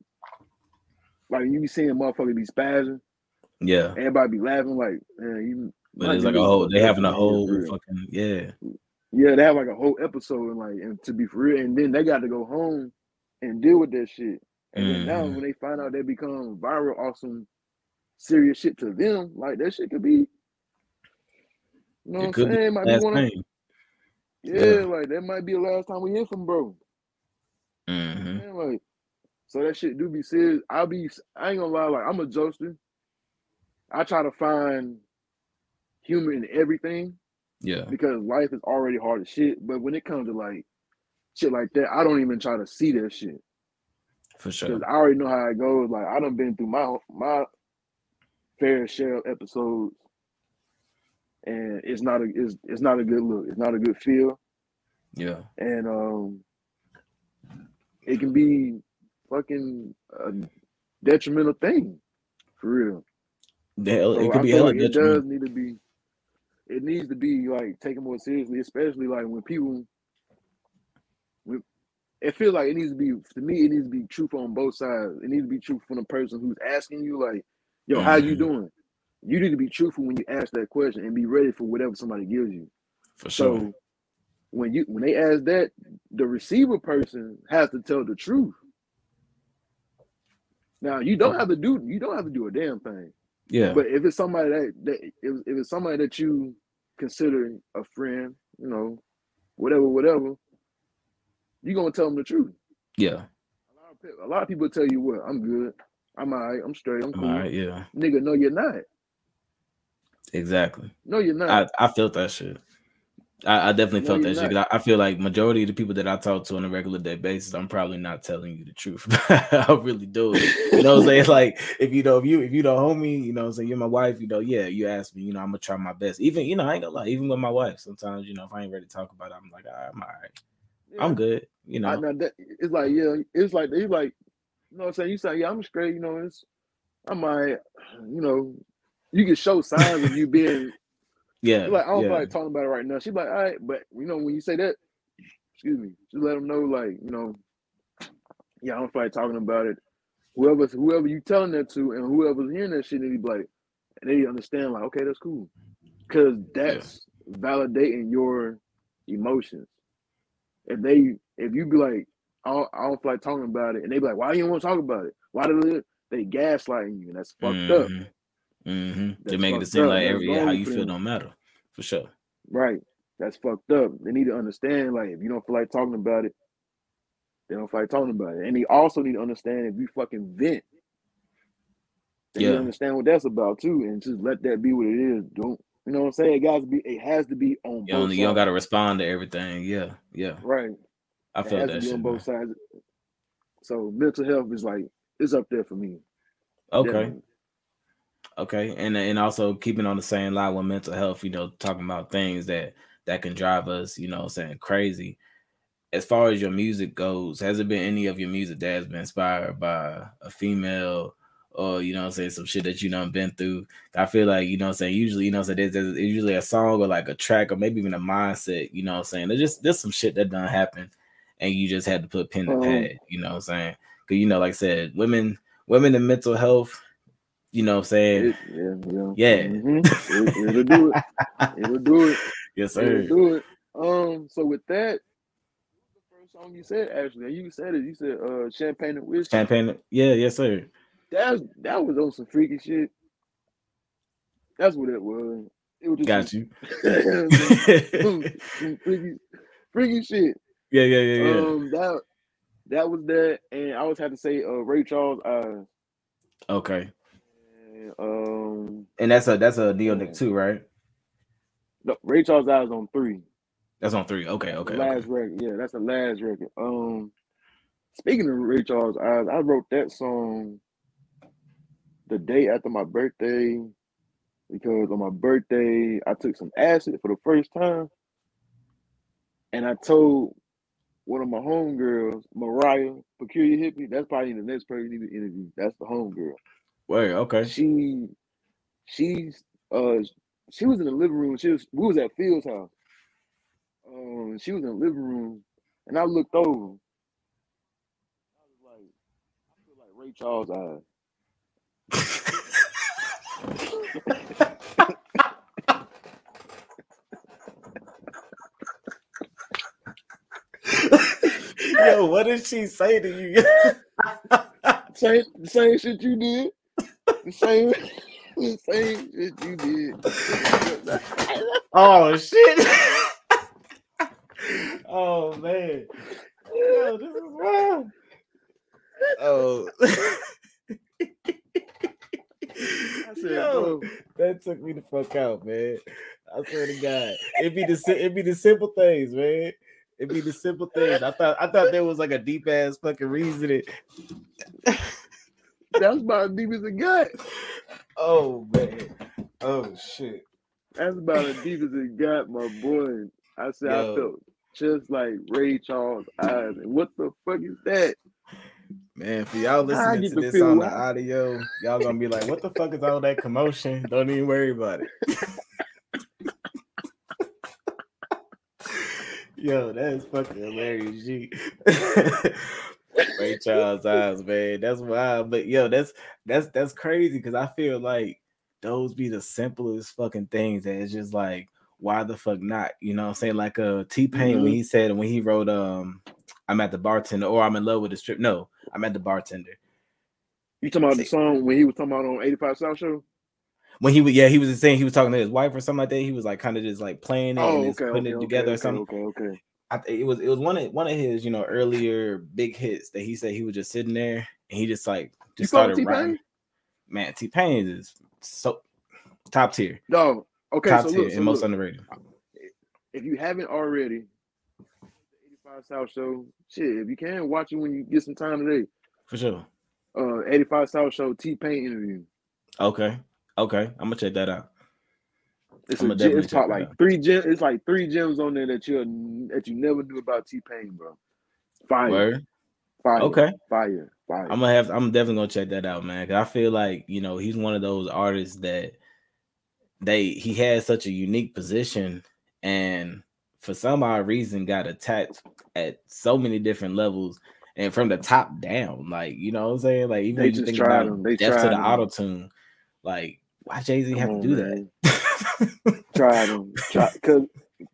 like you be seeing motherfuckers be spazzing, yeah. everybody be laughing like, man, you. But it's like a whole they having a whole fucking yeah. Yeah, they have like a whole episode and like and to be for real, and then they got to go home and deal with that shit. And then now when they find out they become viral off some serious shit to them, like that shit could be you know It what I'm saying? Might be one of, yeah, Yeah. like that might be the last time we hear from bro. hmm Man, like so that shit do be serious. I'll be I ain't gonna lie, like I'm a jokester. I try to find humor in everything. Yeah. because life is already hard as shit. But when it comes to like shit like that, I don't even try to see that shit For sure. because I already know how it goes. Like I done been through my my fair share of episodes, and it's not a it's it's not a good look. It's not a good feel, Yeah. and um, it can be fucking a detrimental thing for real. The hell, So it could be hella like it does need to be. It needs to be like taken more seriously, especially like when people. When, it feels like it needs to be to me. It needs to be truth on both sides. It needs to be truth from the person who's asking you, like, "Yo, how you Mhm. doing?" You need to be truthful when you ask that question and be ready for whatever somebody gives you. For sure. So when you when they ask that, the receiver person has to tell the truth. Now you don't have to do you don't have to do a damn thing. yeah. But if it's somebody that, that if, if it's somebody that you consider a friend, you know, whatever, whatever, you're gonna tell them the truth. yeah. A lot of, pe- a lot of people tell you what, I'm good, I'm alright, I'm straight, I'm I'm cool. all right. Yeah. Nigga, no, you're not. Exactly. No, you're not. I, I felt that shit. I, I definitely No, felt that shit. I, I feel like majority of the people that I talk to on a regular day basis, I'm probably not telling you the truth. [laughs] I really do. You know what I'm saying? [laughs] Like if you know if you if you the homie, you know what I'm saying, you're my wife, you know, yeah, you ask me, you know, I'm gonna try my best. Even, you know, I ain't gonna lie, even with my wife, sometimes, you know, if I ain't ready to talk about it, I'm like, all right, I'm all right. Yeah. I'm good. You I, know. that, it's like yeah, it's like he's like, you know what I'm saying? You say yeah, I'm straight. You know, it's I'm alright. You know, you can show signs of you being Yeah. She's like, I don't yeah. feel like talking about it right now. She's like, all right, but you know, when you say that, excuse me, just let them know, like, you know, yeah, I don't feel like talking about it. Whoever, whoever you telling that to, and whoever's hearing that shit, they be like, and they understand, like, okay, that's cool, because that's validating your emotions. If they, if you be like, I don't, I don't feel like talking about it, and they be like, why you don't want to talk about it? Why do they, they gaslighting you, and that's fucked up. Mm-hmm. Mhm. Mhm. They make it seem up. like every how you feel don't matter. For sure. Right. That's fucked up. They need to understand, like, if you don't feel like talking about it, they don't feel like talking about it. And they also need to understand if you fucking vent, they need Yeah. to understand what that's about too, and just let that be what it is. Don't you know what I'm saying? It got to be. It has to be on You sides. you don't gotta respond to everything. Yeah. Yeah. right. I It felt has to that shit. on man. both sides. So mental health is like it's up there for me. Okay. Definitely. Okay, and and also keeping on the same line with mental health, you know, talking about things that that can drive us, you know, saying crazy. As far as your music goes, has it been any of your music that has been inspired by a female or you know I'm saying some shit that you done been through? I feel like you know I'm saying usually you know saying there's, there's usually a song or like a track or maybe even a mindset, you know I'm saying? There's just there's some shit that done happen and you just had to put pen to Um, pad, you know what I'm saying? Cause you know, like I said, women women in mental health, you know what I'm saying? It, yeah, yeah, Yeah. Mhm. It, it'll do it. It'll do it. [laughs] yes, sir. It'll do it. Um. So with that, the first song you said? Actually, you said it. You said uh, "Champagne and Whiskey." Champagne, yeah, yes, sir. That was, that was on some freaky shit. That's what it was. It was just Got you. [laughs] some freaky, freaky shit. Yeah, yeah, yeah, yeah. Um, that that was that, and I always had to say uh, Ray Charles. Uh, okay. And, um, And that's a that's a Nionek too, right? no, Ray Charles eyes on three. That's on three. Okay, okay. last okay. record. Yeah, that's the last record. Um, speaking of Ray Charles eyes, I wrote that song the day after my birthday because on my birthday I took some acid for the first time, and I told one of my homegirls, Mariah Peculiar Hippie. That's probably the next person you need to interview. That's the homegirl. Wait, okay. She, she's uh, she was in the living room. She was we was at Phil's house. Um, she was in the living room, and I looked over. I was like, I feel like Ray Charles eyes. [laughs] Yo, what did she say to you? [laughs] Same, same shit you did. The same, the same shit you did. oh shit. oh man. Yo, this is wild. Oh. [laughs] I said, Yo, bro, that took me the fuck out, man. I swear to God, it be the it be the simple things, man. It'd be the simple things. I thought I thought there was like a deep ass fucking reasoning. That's about as deep as it got. Oh man. Oh shit. That's about as deep as it got, my boy. I said Yo. I felt just like Ray Charles eyes. And what the fuck is that? Man, for y'all listening to to this on the audio, y'all gonna be like, "What the fuck is all that commotion?" Don't even worry about it. [laughs] Yo, that is fucking hilarious, G. [laughs] Ray Charles eyes, man. That's wild. But yo, that's that's that's crazy because I feel like those be the simplest fucking things that it's just like, why the fuck not? You know what I'm saying? Like uh T Pain Mhm. when he said when he wrote um I'm at the bartender or I'm in love with the strip. No, I'm at the bartender. You talking about the song when he was talking about on 85 South Show? When he was yeah, he was saying he was talking to his wife or something like that. He was like kind of just like playing it Oh, and okay, putting okay, it together okay, or something. Okay, okay. I, it was it was one of one of his you know earlier big hits that he said he was just sitting there and he just like just started. Pain? Man, T Pain is so top tier, No. Okay, top so tier, look, so and most underrated. if you haven't already, 85 South Show, shit, if you can, watch it when you get some time today. For sure. Uh, 85 South Show T Pain interview. Okay, okay, I'm gonna check that out. It's I'ma a definitely it's like out. three gems. It's like three gems on there that you that you never knew about T Pain, bro. Fire, Word. fire, Okay, fire, fire. I'm gonna have. I'm definitely gonna check that out, man. Cause I feel like you know he's one of those artists that they he has such a unique position, and for some odd reason got attacked at so many different levels and from the top down. Like you know what I'm saying? Like even They when you think about him. They death to the auto tune, like why Jay Z have on, to do man. that? [laughs] [laughs] Tried them, try, cause,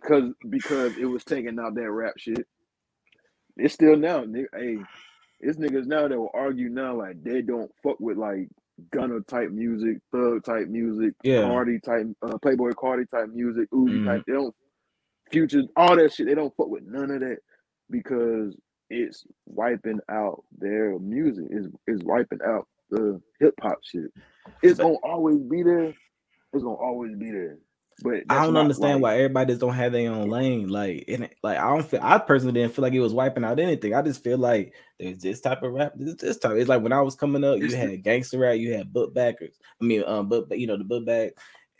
cause, because it was taking out that rap shit. It's still now, nigga. Hey, it's niggas now that will argue now like they don't fuck with like Gunna type music, Thug type music, Yeah. Carti type, uh, Playboi Carti type music, Uzi Mhm. type. They don't future all that shit. They don't fuck with none of that because it's wiping out their music. Is is wiping out the hip hop shit. It's gonna always be there. It's gonna always be there. But I don't understand like- why everybody just don't have their own lane. Like, and like I don't feel. I personally didn't feel like it was wiping out anything. I just feel like there's this type of rap. This this type. It's like when I was coming up, you had gangster rap, you had book backers. I mean, um, but you know the book back,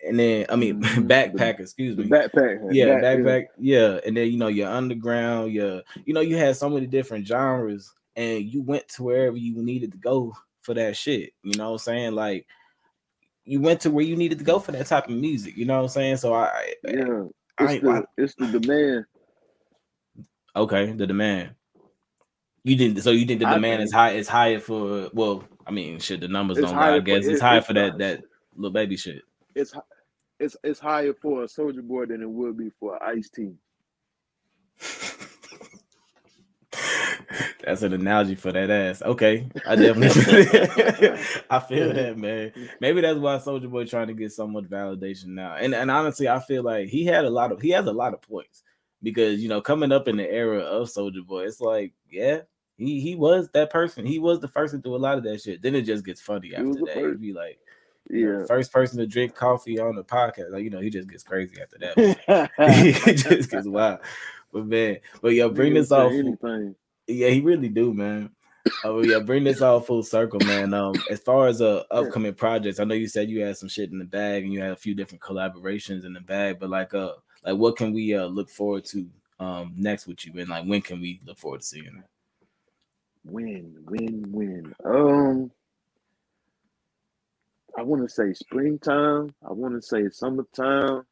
and then I mean [laughs] Mhm. backpack, excuse me. backpack. yeah, back- backpack, yeah. And then you know your underground, your you know, you had so many different genres, and you went to wherever you needed to go for that shit. You know what I'm saying? Like you went to where you needed to go for that type of music. You know what I'm saying? So I, Yeah, I, it's ain't- the I- it's the demand. okay, the demand. You didn't, so you think the I demand think- is high? Is higher for well, I mean, shit. The numbers don't lie. I higher for- guess it's higher it's for that that little baby shit. It's it's it's higher for a Soulja Boy than it would be for Ice T. [laughs] That's an analogy for that ass. Okay, I definitely, [laughs] [laughs] I feel that, man. Maybe that's why Soulja Boy trying to get so much validation now. And and honestly, I feel like he had a lot of he has a lot of points because you know coming up in the era of Soulja Boy, it's like yeah, he he was that person. He was the first to do a lot of that shit. Then it just gets funny after that. It'd be like you know, Yeah. first person to drink coffee on the podcast. Like you know, he just gets crazy after that. [laughs] he just gets wild. But man, but yo, bring this off. Anything. Yeah, he really do, man. Oh yeah, bring this all full circle, man. Um, as far as uh upcoming projects, I know you said you had some shit in the bag and you had a few different collaborations in the bag, but like uh like what can we uh look forward to um next with you and like when can we look forward to seeing that? When, when, when? Um, I want to say springtime. I want to say summertime.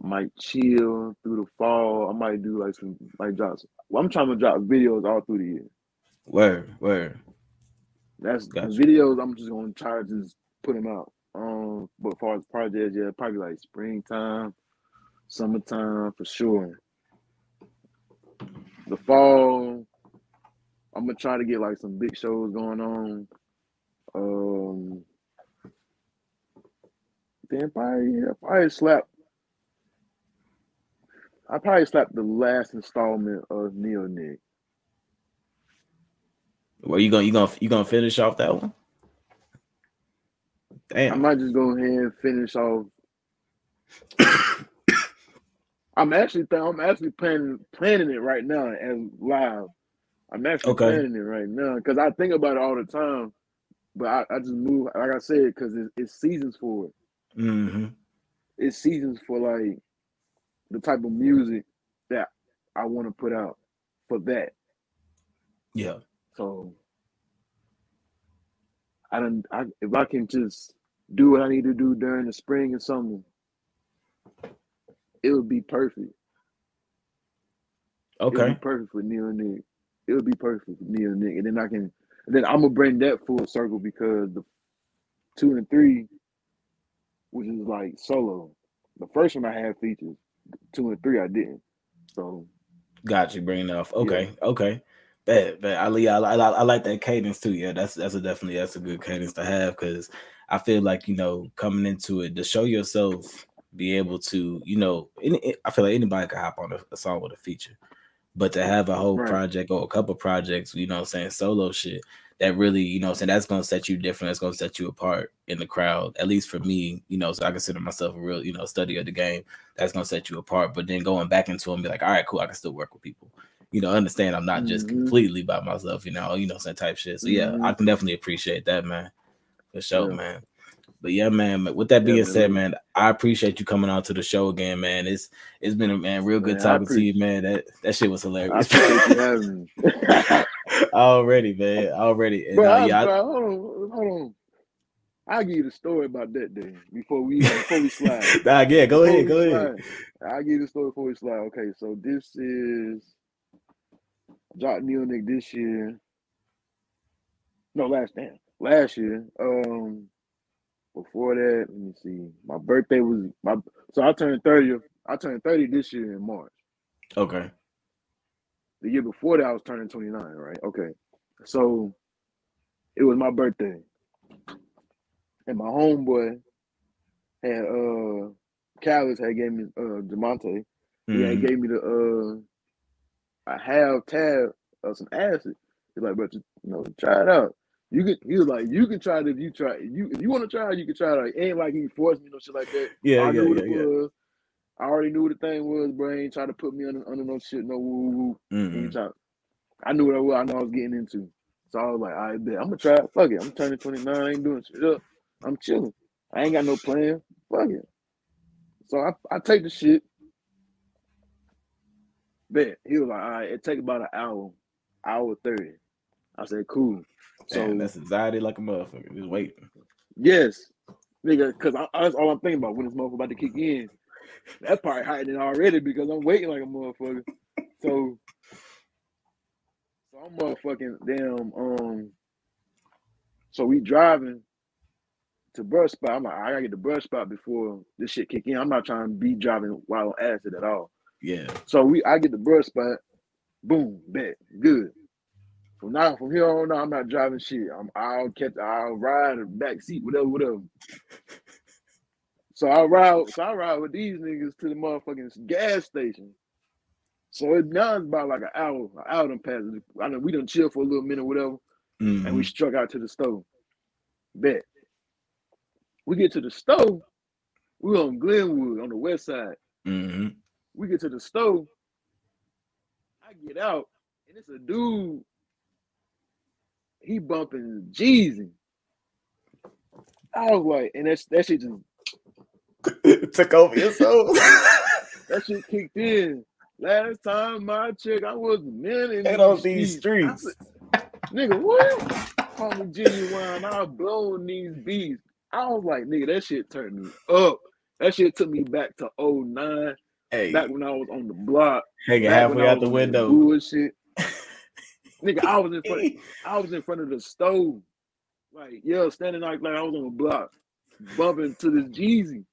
Might chill through the fall. I might do like some like drops. Well, I'm trying to drop videos all through the year. Where, where? That's Gotcha. videos. I'm just gonna try to just put them out. Um, but as far as projects, yeah, probably like springtime, summertime for sure. The fall, I'm gonna try to get like some big shows going on. Um, then probably yeah, probably slap. I probably slap the last installment of Nionek. Well, you gonna you gonna you gonna finish off that one? Damn. I might just go ahead and finish off. [coughs] I'm actually th- I'm actually planning planning it right now and live. I'm actually Okay. planning it right now because I think about it all the time, but I, I just move like I said because it's, it's seasons for it. hmm It's seasons for like the type of music that I want to put out for that. Yeah. So I don't. I, if I can just do what I need to do during the spring and summer, it would be perfect. It would Okay. be perfect for Nionek. It would be perfect for Nionek, and then I can. Then I'm gonna bring that full circle because the two and three, which is like solo. The first one I had features. Two and three I didn't. So Got you bringing it off. Okay, okay. Bad, bad. I, I, I, I like that cadence too. Yeah, that's that's a definitely that's a good cadence to have because I feel like you know coming into it to show yourself, be able to you know, any, I feel like anybody can hop on a, a song with a feature, but to have a whole Right. project or a couple projects, you know, I'm saying solo shit that really, you know, what I'm saying that's gonna set you different. That's gonna set you apart in the crowd. At least for me, you know, so I consider myself a real, you know, study of the game. That's gonna set you apart. But then going back into it and be like, all right, cool, I can still work with people. You know, understand I'm not just Mhm. completely by myself, you know, you know, some type shit. So yeah, Mhm. I can definitely appreciate that, man. For sure, Yeah. man. But yeah, man. With that being said, man, I appreciate you coming on to the show again, man. It's it's been a man real good Man, talking to you, man. That that shit was hilarious. appreciate you having me. [laughs] already, man. Already. And, Bro, uh, yeah, I- bro, hold on, hold on. I'll give you the story about that day before we before we slide. [laughs] Nah, yeah, go Before ahead, go ahead. I'll give you the story before we slide. Okay, so this is Jock Nionek this year. No, last damn. Last year. Um before that, let me see. My birthday was my so I turned 30. I turned 30 this year in March. Okay. The year before that I was turning 29, right? Okay. So it was my birthday. And my homeboy had uh Callis had gave me uh Demonte. He had Mhm. gave me the uh a half tab of some acid. He's like, but you know, try it out. You could he was like, you can try it if you try. You if you want to try it, you can try it. Like, ain't like he forced me no shit like that. Yeah, I yeah, knew what yeah, it yeah. was. I already knew what the thing was, bro. He ain't trying to put me under, under no shit, no woo woo. Mhm. try- I knew what I was. I know I was getting into. So I was like, I bet I'm gonna try it. Fuck it. I'm turning 29. I ain't doing shit up. I'm chilling. I ain't got no plan. Fuck it. So I, I take the shit. Bet he was like, all right, it take about an hour, hour thirty. I said, cool. So Damn, that's anxiety like a motherfucker. Just waiting. yes, nigga, because that's all I'm thinking about when this motherfucker about to kick in. That's probably hiding already because I'm waiting like a motherfucker. So, so I'm motherfucking damn. Um, so we driving to brush spot. I'm like, I gotta get the brush spot before this shit kick in. I'm not trying to be driving while on acid at all. Yeah. So we, I get the brush spot. Boom, bet, good. From now, from here on, out, I'm not driving shit. I'm, I'll catch, I'll ride a back seat, whatever, whatever. So I ride, so I ride with these niggas to the motherfucking gas station. So it now it's about like an hour, an hour done passed. I know we done chill for a little minute, whatever, and we Mhm. struck out to the stove. Bet. We get to the stove. We on Glenwood on the west side. Mhm. We get to the stove. I get out, and it's a dude. He bumping Jeezy. I was like, and that's that shit just [laughs] Took over your soul. [laughs] that shit kicked in. Last time I checked, I was men in And on these streets. said, Nigga, what? Call me genuine. I blowing these beats. I was like, nigga, that shit turned me up. That shit took me back to 09, Hey, back when I was on the block. hanging halfway out the window. Bullshit. [laughs] nigga, I was in front. I was in front of the stove, like yeah, standing like like I was on the block, bumping to this Jeezy.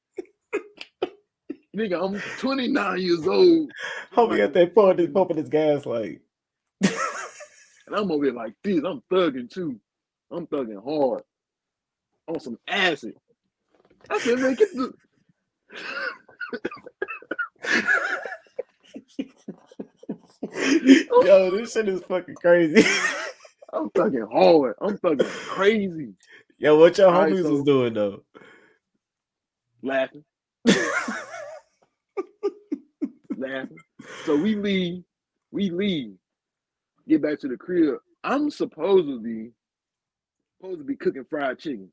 nigga, I'm 29 years old, Homie got that pumping, pumping his gas like. [laughs] and I'm over here like this. I'm thugging too. I'm thugging hard on some acid. I said, man, get the. [laughs] Yo, this shit is fucking crazy. [laughs] I'm fucking hard. I'm fucking crazy, Yo, what your homies so- was doing though? laughing, laughing. So we leave. We leave. Get back to the crib. I'm supposedly supposed to be cooking fried chicken.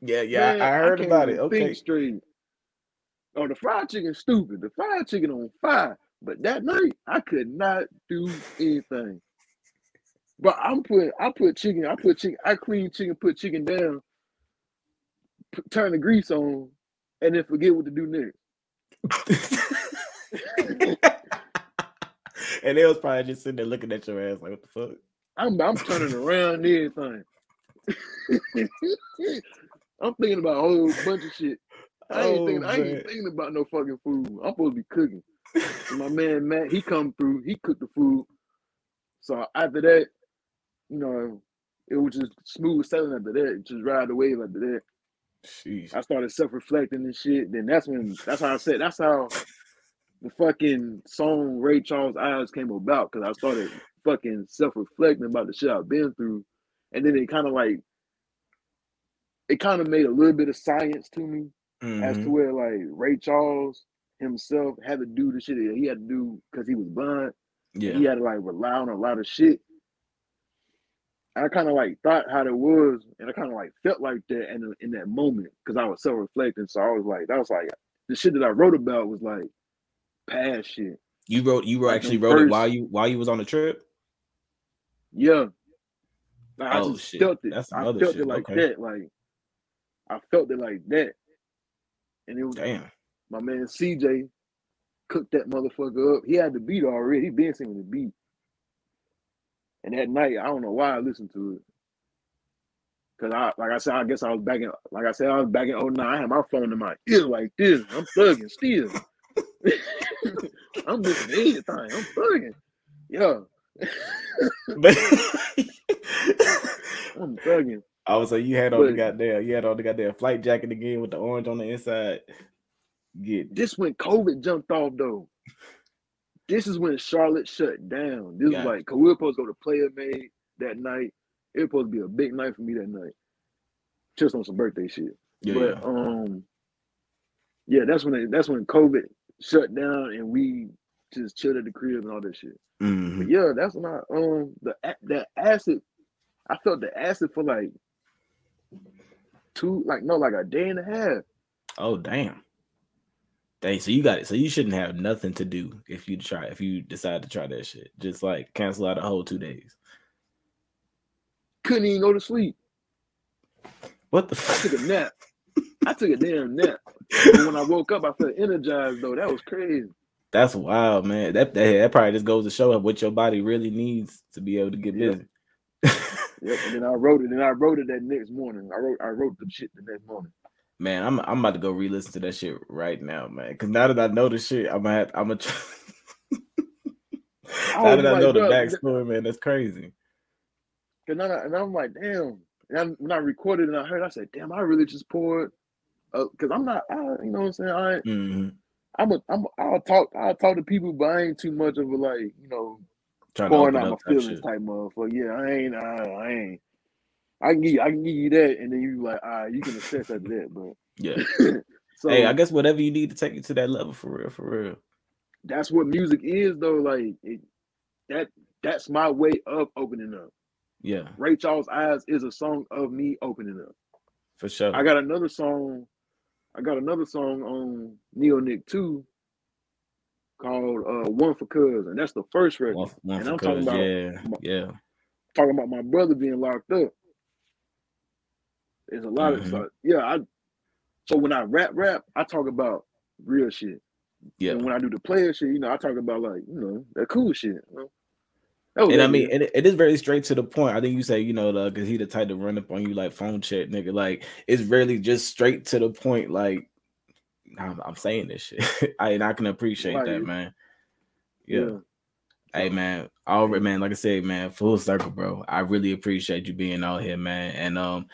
yeah, yeah, Man, I, I heard can't about it. Okay. straight. Oh, the fried chicken stupid. The fried chicken on fire. But that night, I could not do anything. But I'm put I put chicken, I put chicken, I clean chicken, put chicken down, turn the grease on, and then forget what to do next. [laughs] and they was probably just sitting there looking at your ass like, what the fuck? I'm I'm turning around and everything. [laughs] I'm thinking about a whole bunch of shit. I ain't Oh, thinking I ain't man. thinking about no fucking food. I'm supposed to be cooking. My man Matt, he come through, he cooked the food. So after that, you know, it was just smooth sailing after that. Just ride the wave after that. Sheesh. I started self-reflecting and shit. Then that's when that's how I said that's how the fucking song Ray Charles Eyes came about because I started fucking self-reflecting about the shit I've been through. And then it kind of like it kind of made a little bit of science to me as to Mhm. where like Ray Charles himself had to do the shit that he had to do because he was blind. Yeah. He had to like rely on a lot of shit. I kind of like thought how it was, and I kind of like felt like that in in that moment because I was self reflecting. So I was like, that was like the shit that I wrote about was like past shit. You wrote you wrote Like actually wrote it while you while you was on the trip? Yeah, Like, I Oh, just shit. felt it. That's I felt shit. it like Okay. that. Like I felt it like that, and it was Damn. My man CJ cooked that motherfucker up. He had the beat already. He been singing the beat. And that night, I don't know why I listened to it. Cause I like I said, I guess I was back in like I said, I was back in 09. I had my phone in my ear like this. I'm thugging still. [laughs] I'm listening to anything. I'm thugging. Yeah, [laughs] I'm thugging. I was like, you had on the But- goddamn, you had on the goddamn flight jacket again with the orange on the inside. Get This when COVID jumped off though. This is when Charlotte shut down. This Got is like, cause we were supposed to go to Player Made that night. It was supposed to be a big night for me that night. Just on some birthday shit. yeah, but um, yeah, that's when it, that's when COVID shut down and we just chilled at the crib and all that shit. Mhm. But yeah, that's when I um the that acid. I felt the acid for like two, like no, like a day and a half. Oh damn. Dang, so you got it. So you shouldn't have nothing to do if you try if you decide to try that shit. Just like cancel out a whole two days. Couldn't even go to sleep. What the I fuck? took a [laughs] nap. I took a damn nap. And when I woke up, I felt energized though. That was crazy. That's wild, man. That, that that probably just goes to show up what your body really needs to be able to get Yeah. busy. [laughs] Yep. And then I wrote it, and I wrote it that next morning. I wrote I wrote the shit the next morning. Man, I'm I'm about to go re-listen to that shit right now, man. Cause now that I know the shit, I'm gonna have, I'm gonna try. [laughs] Now was that I know the bro, backstory, man, that's crazy. And, I, and I'm like, damn. And I, when I recorded and I heard, I said, damn, I really just poured. Because I'm not, I, you know what I'm saying? I, ain't- hmm I'm a, I'm, I'll talk, I'll talk to people, but I ain't too much of a like, you know, Trying to pouring out my feelings type motherfucker. Yeah, I ain't, I, I ain't. I can give, you, I can give you that, and then you like, all right, you can assess after that. But Yeah. [laughs] so hey, I guess whatever you need to take you to that level for real, for real. that's what music is, though. Like it, that, that's my way of opening up. Yeah, Ray Charles' Eyes is a song of me opening up. for sure. I got another song. I got another song on Nionek 2 called uh, One for Cuz, and that's the first record. one, one and I'm talking cuz, about yeah, my- yeah. Talking about my brother being locked up. There's a lot Mhm. of so, yeah. I so when I rap rap, I talk about real shit. Yeah. And when I do the player shit, you know, I talk about like you know that cool shit. You know? And I mean, yeah. it, it is very straight to the point. I think you say, you know, the because he the type to run up on you like phone check, nigga. Like it's really just straight to the point. Like I'm, I'm saying this shit, [laughs] I and I can appreciate that, man. Yeah. yeah. Hey, man. All right, man. Like I said, man, full circle, bro. I really appreciate you being out here, man. And um,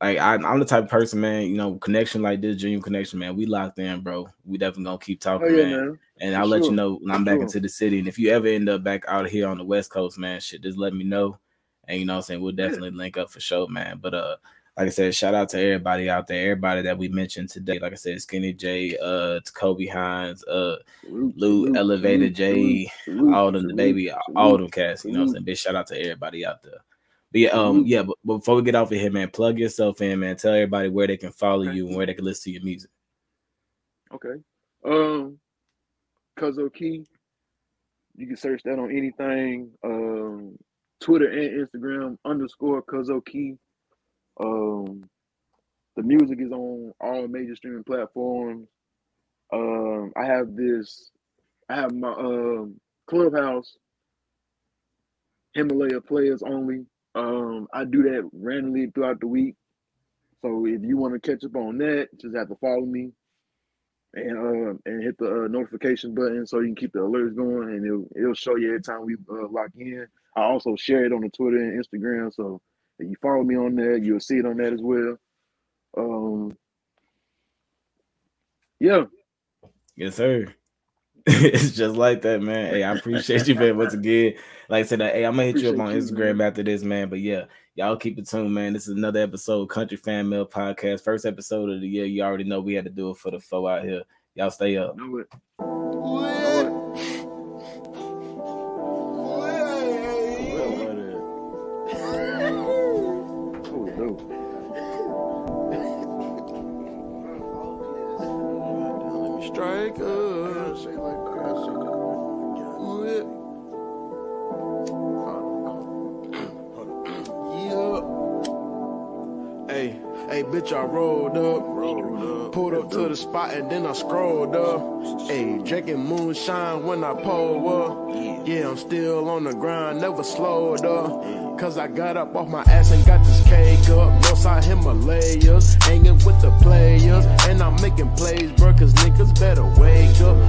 like I, I'm the type of person, man. You know, connection like this, genuine connection, man. We locked in, bro. We definitely gonna keep Oh talking, yeah, man. man. And For I'll let you know when I'm For back sure. into the city. And if you ever end up back out here on the West Coast, man, shit, just let me know. And you know what I'm saying? We'll definitely link up for sure, man. But uh like I said, shout out to everybody out there, everybody that we mentioned today. Like I said, Skinny J, uh Kobe Hines, uh Lou, Elevator J, all them DaBaby, all them cats, you know what I'm saying? Big shout out to everybody out there. But yeah, um, yeah, but, but before we get off of here, man, plug yourself in, man. Tell everybody where they can follow Okay. you and where they can listen to your music. Okay. Um, Cuzo Key. You can search that on anything. Um, Twitter and Instagram underscore Cuzo Key. Um, the music is on all major streaming platforms. Um, I have this. I have my um clubhouse. Himalaya players only. Um, I do that randomly throughout the week. So if you want to catch up on that, just have to follow me and uh, and hit the uh, notification button so you can keep the alerts going, and it'll it'll show you every time we uh, lock in. I also share it on the Twitter and Instagram, so if you follow me on there, you'll see it on that as well. Um, yeah, Yes, sir. [laughs] it's just like that, man. Hey, I appreciate you, man. Once again, like I said, hey, I'm gonna hit you up on Appreciate you, Instagram after this, man. But yeah, y'all keep it tuned, man. This is another episode, Kountry Fan Mail Podcast, first episode of the year. You already know we had to do it for the foe out here. Y'all stay up. know it. Hey, bitch, I rolled up. Pulled up to the spot and then I scrolled up. Hey, drinking moonshine when I pull up. Yeah, I'm still on the grind, never slowed up. Cause I got up off my ass and got this cake up. Northside Himalayas, hanging with the players. And I'm making plays, bro, cause niggas better wake up.